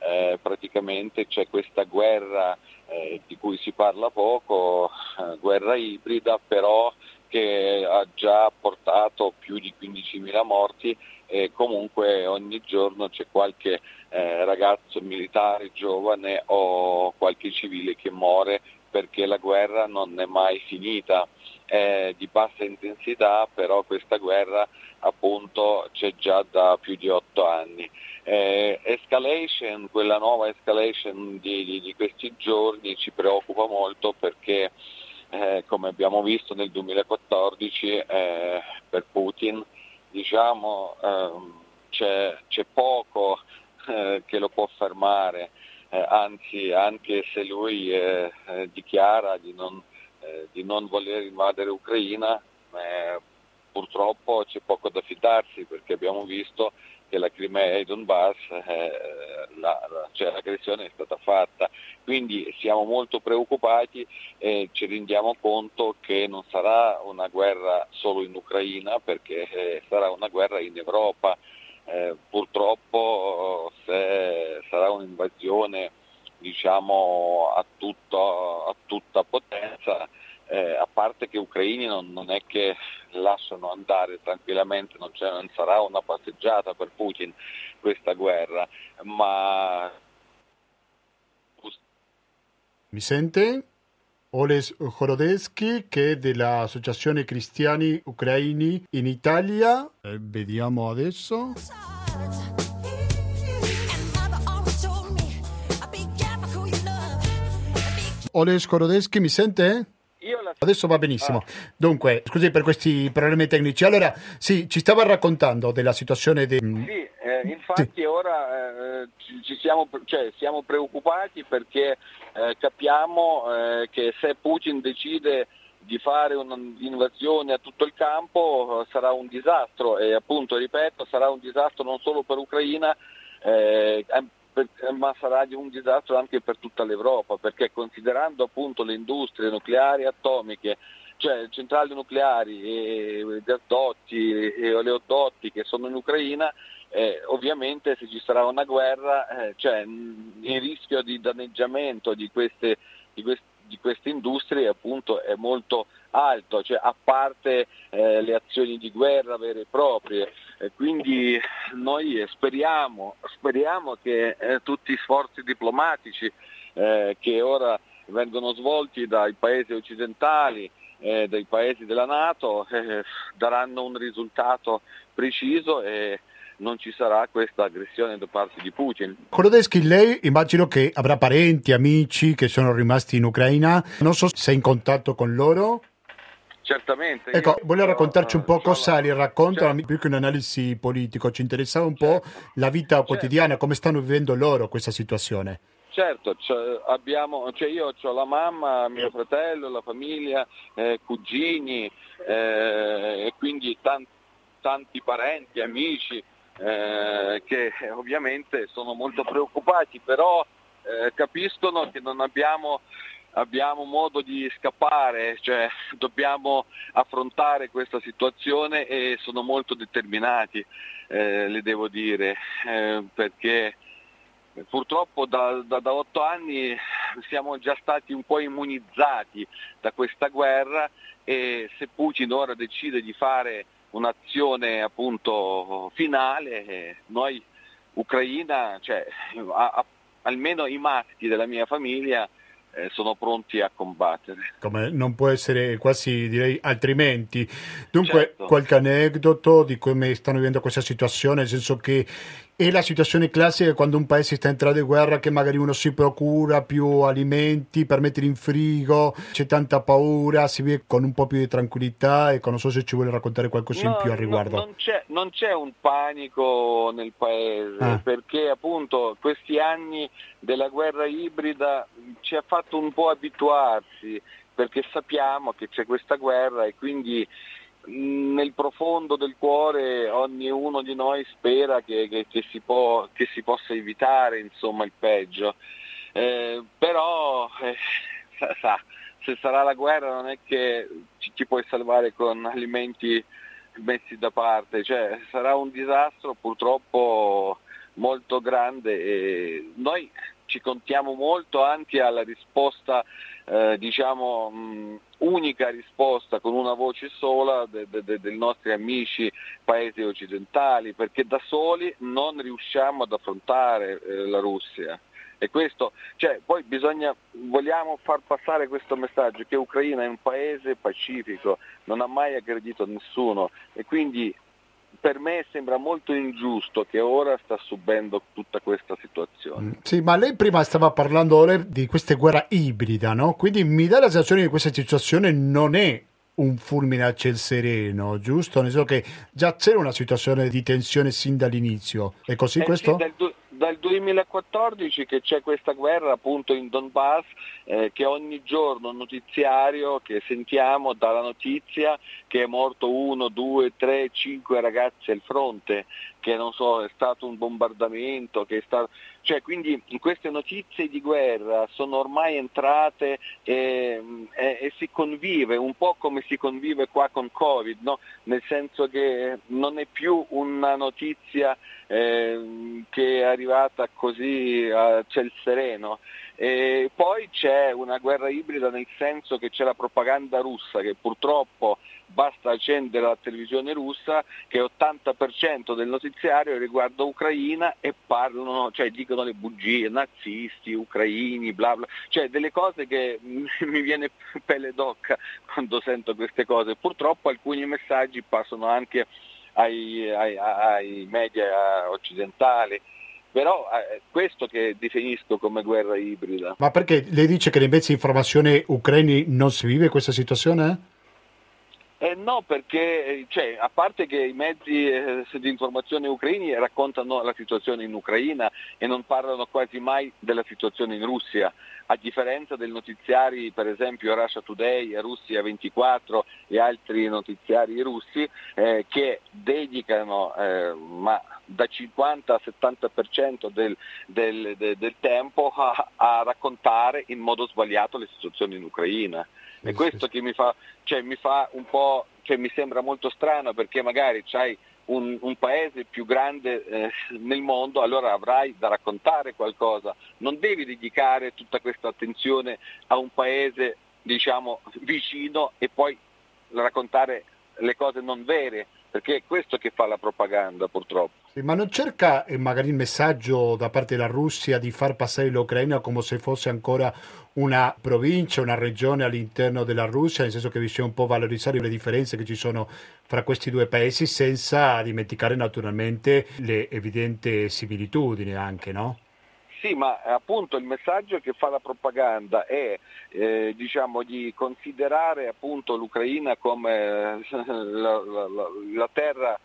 eh, praticamente c'è questa guerra eh, di cui si parla poco, eh, guerra ibrida però che ha già portato più di 15.000 morti e comunque ogni giorno c'è qualche eh, ragazzo militare giovane o qualche civile che muore perché la guerra non è mai finita, è di bassa intensità, però questa guerra appunto c'è già da più di otto anni. Eh, escalation, quella nuova escalation di, di- di questi giorni ci preoccupa molto perché eh, come abbiamo visto nel 2014 eh, per Putin, diciamo, ehm, c'è, c'è, poco eh, che lo può fermare, eh, anzi anche se lui eh, dichiara di non, di non, voler invadere Ucraina, purtroppo c'è poco da fidarsi perché abbiamo visto che la Crimea e i Donbass, eh, la, cioè l'aggressione è stata fatta. Quindi siamo molto preoccupati e ci rendiamo conto che non sarà una guerra solo in Ucraina perché eh, sarà una guerra in Europa. Eh, purtroppo se sarà un'invasione diciamo, a, tutto, a tutta potenza, eh, a parte che ucraini non, non, è che lasciano andare tranquillamente, non, non, sarà una passeggiata per Putin questa guerra, ma... Mi sente? Oles Jorodeschi che è dell'Associazione Cristiani Ucraini in Italia. Eh, vediamo adesso. Oles Jorodeschi mi sente? Adesso va benissimo. Ah. Dunque, scusi per questi problemi tecnici. Allora, sì, ci stava raccontando della situazione di... Sì, eh, infatti sì. ora eh, ci siamo, cioè, siamo, preoccupati perché eh, capiamo eh, che se Putin decide di fare un'invasione a tutto il campo eh, sarà un disastro e appunto, ripeto, sarà un disastro non solo per l'Ucraina, eh, per, ma sarà un disastro anche per tutta l'Europa, perché considerando appunto le industrie nucleari atomiche, cioè centrali nucleari e gasdotti e oleodotti che sono in Ucraina, eh, ovviamente se ci sarà una guerra eh, cioè, il rischio di danneggiamento di queste, di queste di queste industrie appunto è molto alto, cioè, a parte eh, le azioni di guerra vere e proprie. Quindi noi speriamo, speriamo che eh, tutti gli sforzi diplomatici eh, che ora vengono svolti dai paesi occidentali, eh, dai paesi della Nato, daranno un risultato preciso e non ci sarà questa aggressione da parte di Putin. Kolodeschi, lei immagino che avrà parenti, amici che sono rimasti in Ucraina, non so se è in contatto con loro. Certamente. Ecco, vuole raccontarci un po' cosa li raccontano, certo. più che un'analisi politico, ci interessava un certo. po' la vita certo. quotidiana, come stanno vivendo loro questa situazione. Certo, cioè, abbiamo, cioè io ho la mamma, mio fratello, la famiglia, eh, cugini eh, e quindi tanti, tanti parenti, amici eh, che ovviamente sono molto preoccupati, però eh, capiscono che non abbiamo, abbiamo, modo di scappare, cioè dobbiamo affrontare questa situazione e sono molto determinati, eh, le devo dire, eh, perché purtroppo da, da, da otto anni siamo già stati un po' immunizzati da questa guerra e se Putin ora decide di fare un'azione appunto finale, noi Ucraina, cioè, a, a, almeno i maschi della mia famiglia eh, sono pronti a combattere. Come non può essere quasi direi altrimenti. Dunque, certo. qualche aneddoto di come stanno vivendo questa situazione, nel senso che è la situazione classica quando un paese sta entrando in guerra che magari uno si procura più alimenti per mettere in frigo, c'è tanta paura, si vive con un po' più di tranquillità e non so se ci vuole raccontare qualcosa no, in più al riguardo. No, non, c'è, non, c'è, un panico nel paese ah. perché appunto questi anni della guerra ibrida ci ha fatto un po' abituarsi perché sappiamo che c'è questa guerra e quindi nel profondo del cuore ognuno di noi spera che, che, che, si, può, che si, possa evitare insomma, il peggio. Eh, però eh, sa, se sarà la guerra non è che ci, ci puoi salvare con alimenti messi da parte, cioè, sarà un disastro purtroppo molto grande e noi ci contiamo molto anche alla risposta eh, diciamo mh, unica risposta con una voce sola de, de, de, dei nostri amici paesi occidentali perché da soli non riusciamo ad affrontare eh, la Russia. E questo, cioè, poi bisogna, vogliamo far passare questo messaggio che Ucraina è un paese pacifico, non ha mai aggredito nessuno e quindi per me sembra molto ingiusto che ora sta subendo tutta questa situazione. Mm, sì, ma lei prima stava parlando di questa guerra ibrida, no? Quindi mi dà la sensazione che questa situazione non è un fulmine a ciel sereno, giusto? Nel senso che già c'era una situazione di tensione sin dall'inizio. È così eh questo? Sì, dal, dal 2014 che c'è questa guerra appunto in Donbass eh, che ogni giorno notiziario che sentiamo dalla notizia che è morto uno, due, tre, cinque ragazzi al fronte, che non so, è stato un bombardamento, che è stato... Cioè, quindi queste notizie di guerra sono ormai entrate e, e, e, si convive, un po' come si convive qua con Covid, no? nel senso che non è più una notizia eh, che è arrivata così a ciel sereno. E poi c'è una guerra ibrida nel senso che c'è la propaganda russa che purtroppo basta accendere la televisione russa che 80% del notiziario riguarda Ucraina e parlano, cioè dicono le bugie, nazisti, ucraini, bla bla, cioè delle cose che mi viene pelle d'occa quando sento queste cose. Purtroppo alcuni messaggi passano anche ai, ai, ai media occidentali. Però è eh, questo che definisco come guerra ibrida. Ma perché lei dice che nei mezzi di informazione ucraini non si vive questa situazione? Eh no, perché eh, cioè, a parte che i mezzi eh, di informazione ucraini raccontano la situazione in Ucraina e non parlano quasi mai della situazione in Russia, a differenza dei notiziari per esempio Russia Today, Russia 24 e altri notiziari russi eh, che dedicano eh, ma da 50 a 70% del, del, del, del tempo a, a raccontare in modo sbagliato le situazioni in Ucraina. È questo che mi fa, cioè, mi fa un po', cioè, mi sembra molto strano perché magari c'hai un, un, paese più grande eh, nel mondo, allora avrai da raccontare qualcosa. Non devi dedicare tutta questa attenzione a un paese, diciamo, vicino e poi raccontare le cose non vere, perché è questo che fa la propaganda purtroppo. Ma non cerca eh, magari il messaggio da parte della Russia di far passare l'Ucraina come se fosse ancora una provincia, una regione all'interno della Russia, nel senso che bisogna un po' valorizzare le differenze che ci sono fra questi due paesi senza dimenticare naturalmente le evidenti similitudini anche, no? Sì, ma appunto il messaggio che fa la propaganda è eh, diciamo, di considerare appunto l'Ucraina come eh, la, la, la, la terra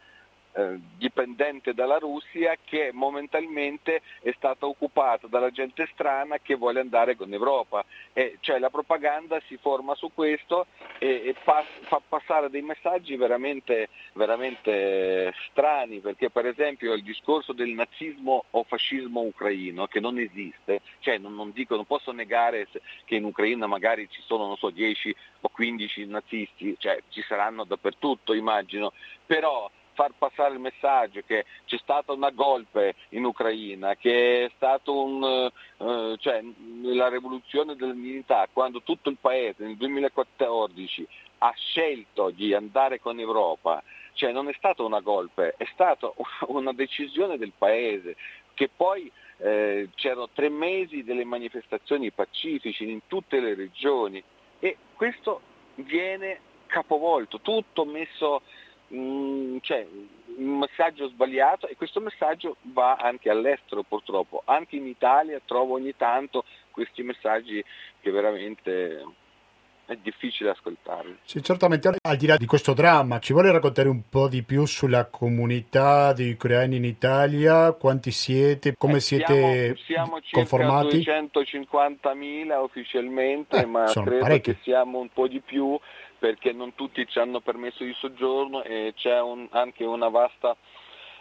eh, dipendente dalla Russia che momentalmente è stata occupata dalla gente strana che vuole andare con l'Europa. E cioè la propaganda si forma su questo e, e pass- fa passare dei messaggi veramente, veramente strani, perché per esempio il discorso del nazismo o fascismo ucraino che non esiste, cioè non, non, dico, non posso negare che in Ucraina magari ci sono so, 10 o 15 nazisti, cioè ci saranno dappertutto immagino, però far passare il messaggio che c'è stata una golpe in Ucraina, che è stata un, uh, cioè, la rivoluzione delle milità, quando tutto il paese nel 2014 ha scelto di andare con l'Europa, cioè non è stata una golpe, è stata una decisione del paese che poi eh, c'erano tre mesi delle manifestazioni pacifiche in tutte le regioni e questo viene capovolto, tutto messo Mm, c'è un messaggio sbagliato e questo messaggio va anche all'estero purtroppo. Anche in Italia trovo ogni tanto questi messaggi che veramente è difficile ascoltarli. Sì, certamente al di là di questo dramma, ci vuole raccontare un po' di più sulla comunità di ucraini in Italia? Quanti siete? Come eh, siete siamo, siamo conformati? Siamo 250.000 ufficialmente, eh, ma credo parecchi. che siamo un po' di più perché non tutti ci hanno permesso di soggiorno e c'è un, anche una vasta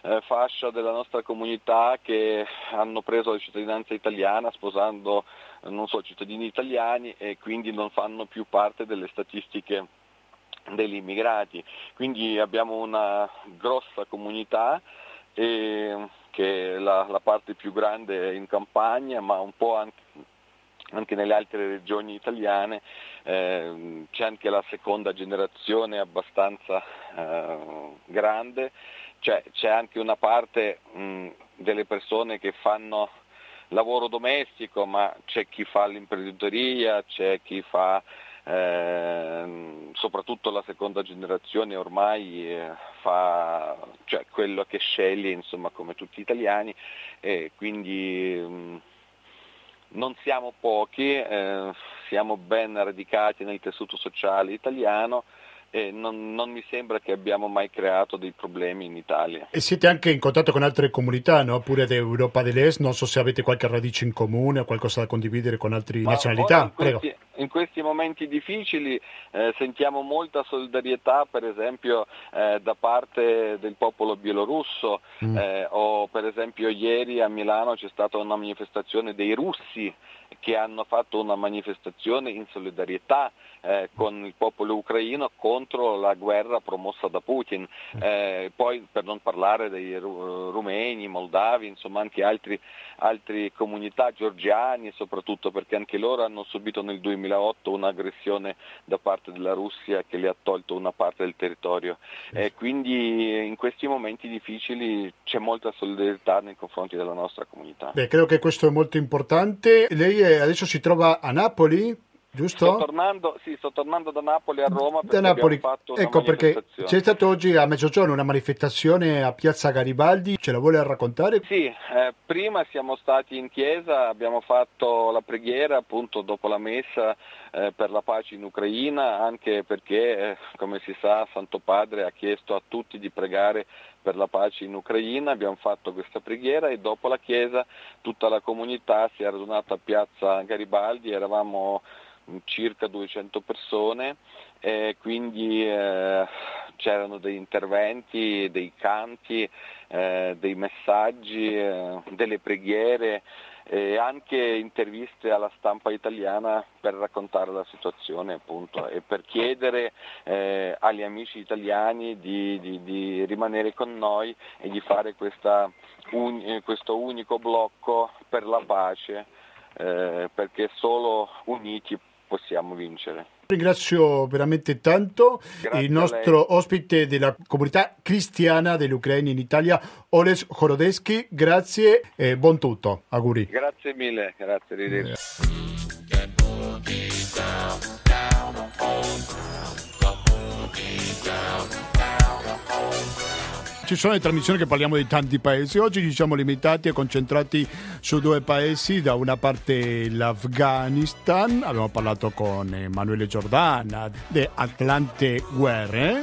eh, fascia della nostra comunità che hanno preso la cittadinanza italiana sposando non so, cittadini italiani e quindi non fanno più parte delle statistiche degli immigrati. Quindi abbiamo una grossa comunità eh, che la, la, parte più grande è in campagna, ma un po' anche, anche nelle altre regioni italiane eh, c'è anche la seconda generazione abbastanza eh, grande, cioè, c'è anche una parte mh, delle persone che fanno lavoro domestico, ma c'è chi fa l'imprenditoria, c'è chi fa eh, soprattutto la seconda generazione ormai eh, fa cioè, quello che sceglie, insomma, come tutti gli italiani, e quindi mh, non siamo pochi, eh, siamo ben radicati nel tessuto sociale italiano e non, non, mi sembra che abbiamo mai creato dei problemi in Italia. E siete anche in contatto con altre comunità, no? pure d'Europa dell'Est, non so se avete qualche radice in comune o qualcosa da condividere con altre Ma nazionalità. Questi, in questi, momenti difficili eh, sentiamo molta solidarietà, per esempio eh, da parte del popolo bielorusso, mm. eh, o per esempio ieri a Milano c'è stata una manifestazione dei russi che hanno fatto una manifestazione in solidarietà eh, con il popolo ucraino contro la guerra promossa da Putin. Eh, poi per non parlare dei ru- rumeni, moldavi, insomma anche altre comunità georgiani soprattutto perché anche loro hanno subito nel 2008 un'aggressione da parte della Russia che le ha tolto una parte del territorio. Eh, quindi in questi momenti difficili c'è molta solidarietà nei confronti della nostra comunità. Beh, credo che questo è molto importante. Lei adesso si trova a Napoli? Giusto? Sto tornando, sì, sto tornando da Napoli a Roma perché da Napoli. ecco perché c'è stata oggi a mezzogiorno una manifestazione a Piazza Garibaldi, ce la vuole raccontare? Sì, eh, prima siamo stati in chiesa, abbiamo fatto la preghiera appunto dopo la messa eh, per la pace in Ucraina, anche perché eh, come si sa Santo Padre ha chiesto a tutti di pregare per la pace in Ucraina, abbiamo fatto questa preghiera e dopo la chiesa tutta la comunità si è radunata a Piazza Garibaldi, eravamo circa 200 persone e quindi eh, c'erano degli interventi, dei canti, eh, dei messaggi, eh, delle preghiere e anche interviste alla stampa italiana per raccontare la situazione appunto e per chiedere eh, agli amici italiani di, di, di, rimanere con noi e di fare un, questo unico blocco per la pace eh, perché solo uniti possiamo vincere. Ringrazio veramente tanto Grazie il nostro ospite della comunità cristiana dell'Ucraina in Italia, Oles Horodeschi. Grazie e buon tutto. Auguri. Grazie mille, grazie. Arrivederci. Ci sono le trasmissioni che parliamo di tanti paesi, oggi ci siamo limitati e concentrati su due paesi, da una parte l'Afghanistan, abbiamo parlato con Emanuele Giordana di Atlante Guerre.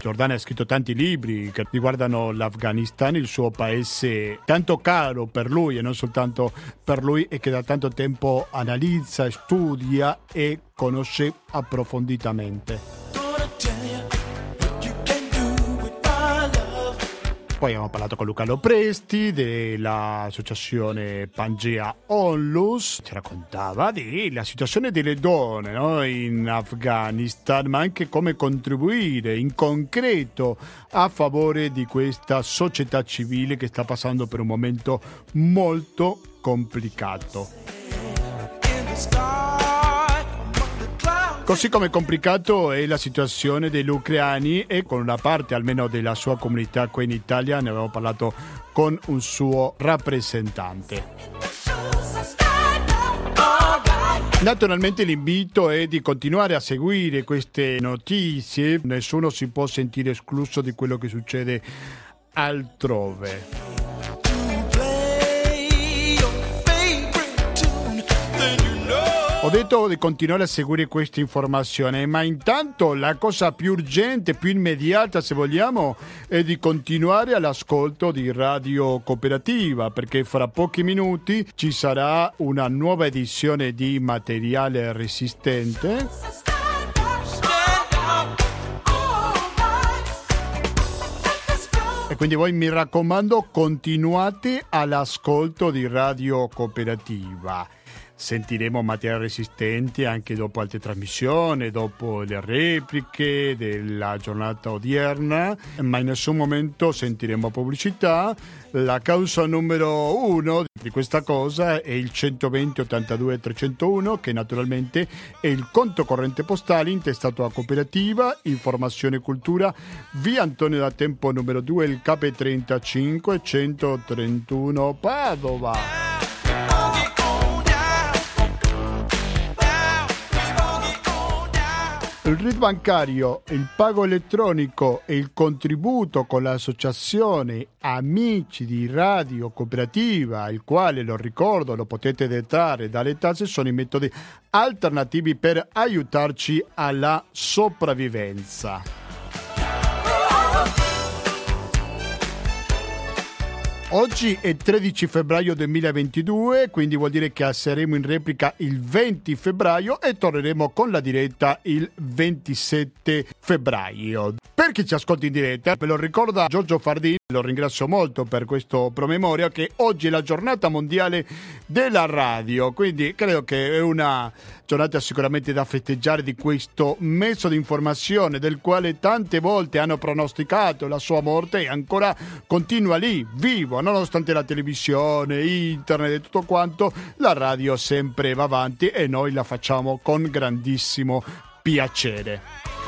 Giordana ha scritto tanti libri che riguardano l'Afghanistan, il suo paese tanto caro per lui e non soltanto per lui e che da tanto tempo analizza, studia e conosce approfonditamente. Poi abbiamo parlato con Luca Lopresti dell'associazione Pangea Onlus, ci raccontava della situazione delle donne no? in Afghanistan, ma anche come contribuire in concreto a favore di questa società civile che sta passando per un momento molto complicato. Così come complicato è la situazione degli ucraini e con una parte almeno della sua comunità qui in Italia ne abbiamo parlato con un suo rappresentante. Naturalmente l'invito è di continuare a seguire queste notizie, nessuno si può sentire escluso di quello che succede altrove. Ho detto di continuare a seguire questa informazione, ma intanto la cosa più urgente, più immediata se vogliamo, è di continuare all'ascolto di Radio Cooperativa, perché fra pochi minuti ci sarà una nuova edizione di materiale resistente. E quindi voi mi raccomando continuate all'ascolto di Radio Cooperativa sentiremo materiali resistenti anche dopo altre trasmissioni, dopo le repliche della giornata odierna, ma in nessun momento sentiremo pubblicità. La causa numero uno di questa cosa è il 120 82 301 che naturalmente è il conto corrente postale intestato a cooperativa Informazione e Cultura via Antonio da Tempo numero 2 il KP35 131 Padova. Il RID bancario, il pago elettronico e il contributo con l'associazione Amici di Radio Cooperativa, il quale lo ricordo lo potete detrarre dalle tasse, sono i metodi alternativi per aiutarci alla sopravvivenza. Oggi è 13 febbraio 2022, quindi vuol dire che saremo in replica il 20 febbraio e torneremo con la diretta il 27 febbraio. Per chi ci ascolta in diretta, ve lo ricorda Giorgio Fardini, lo ringrazio molto per questo promemoria che oggi è la giornata mondiale della radio, quindi credo che è una giornata sicuramente da festeggiare di questo mezzo di informazione del quale tante volte hanno pronosticato la sua morte e ancora continua lì, vivo, nonostante la televisione, internet e tutto quanto, la radio sempre va avanti e noi la facciamo con grandissimo piacere.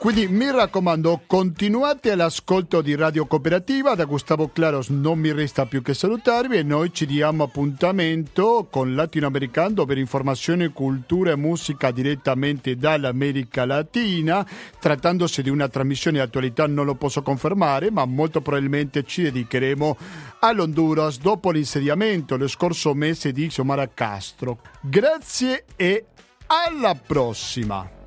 Quindi mi raccomando, continuate all'ascolto di Radio Cooperativa. Da Gustavo Claros non mi resta più che salutarvi e noi ci diamo appuntamento con Latinoamericano per informazione, cultura e musica direttamente dall'America Latina. Trattandosi di una trasmissione di attualità non lo posso confermare, ma molto probabilmente ci dedicheremo all'Honduras dopo l'insediamento lo scorso mese di Xiomara Castro. Grazie e alla prossima!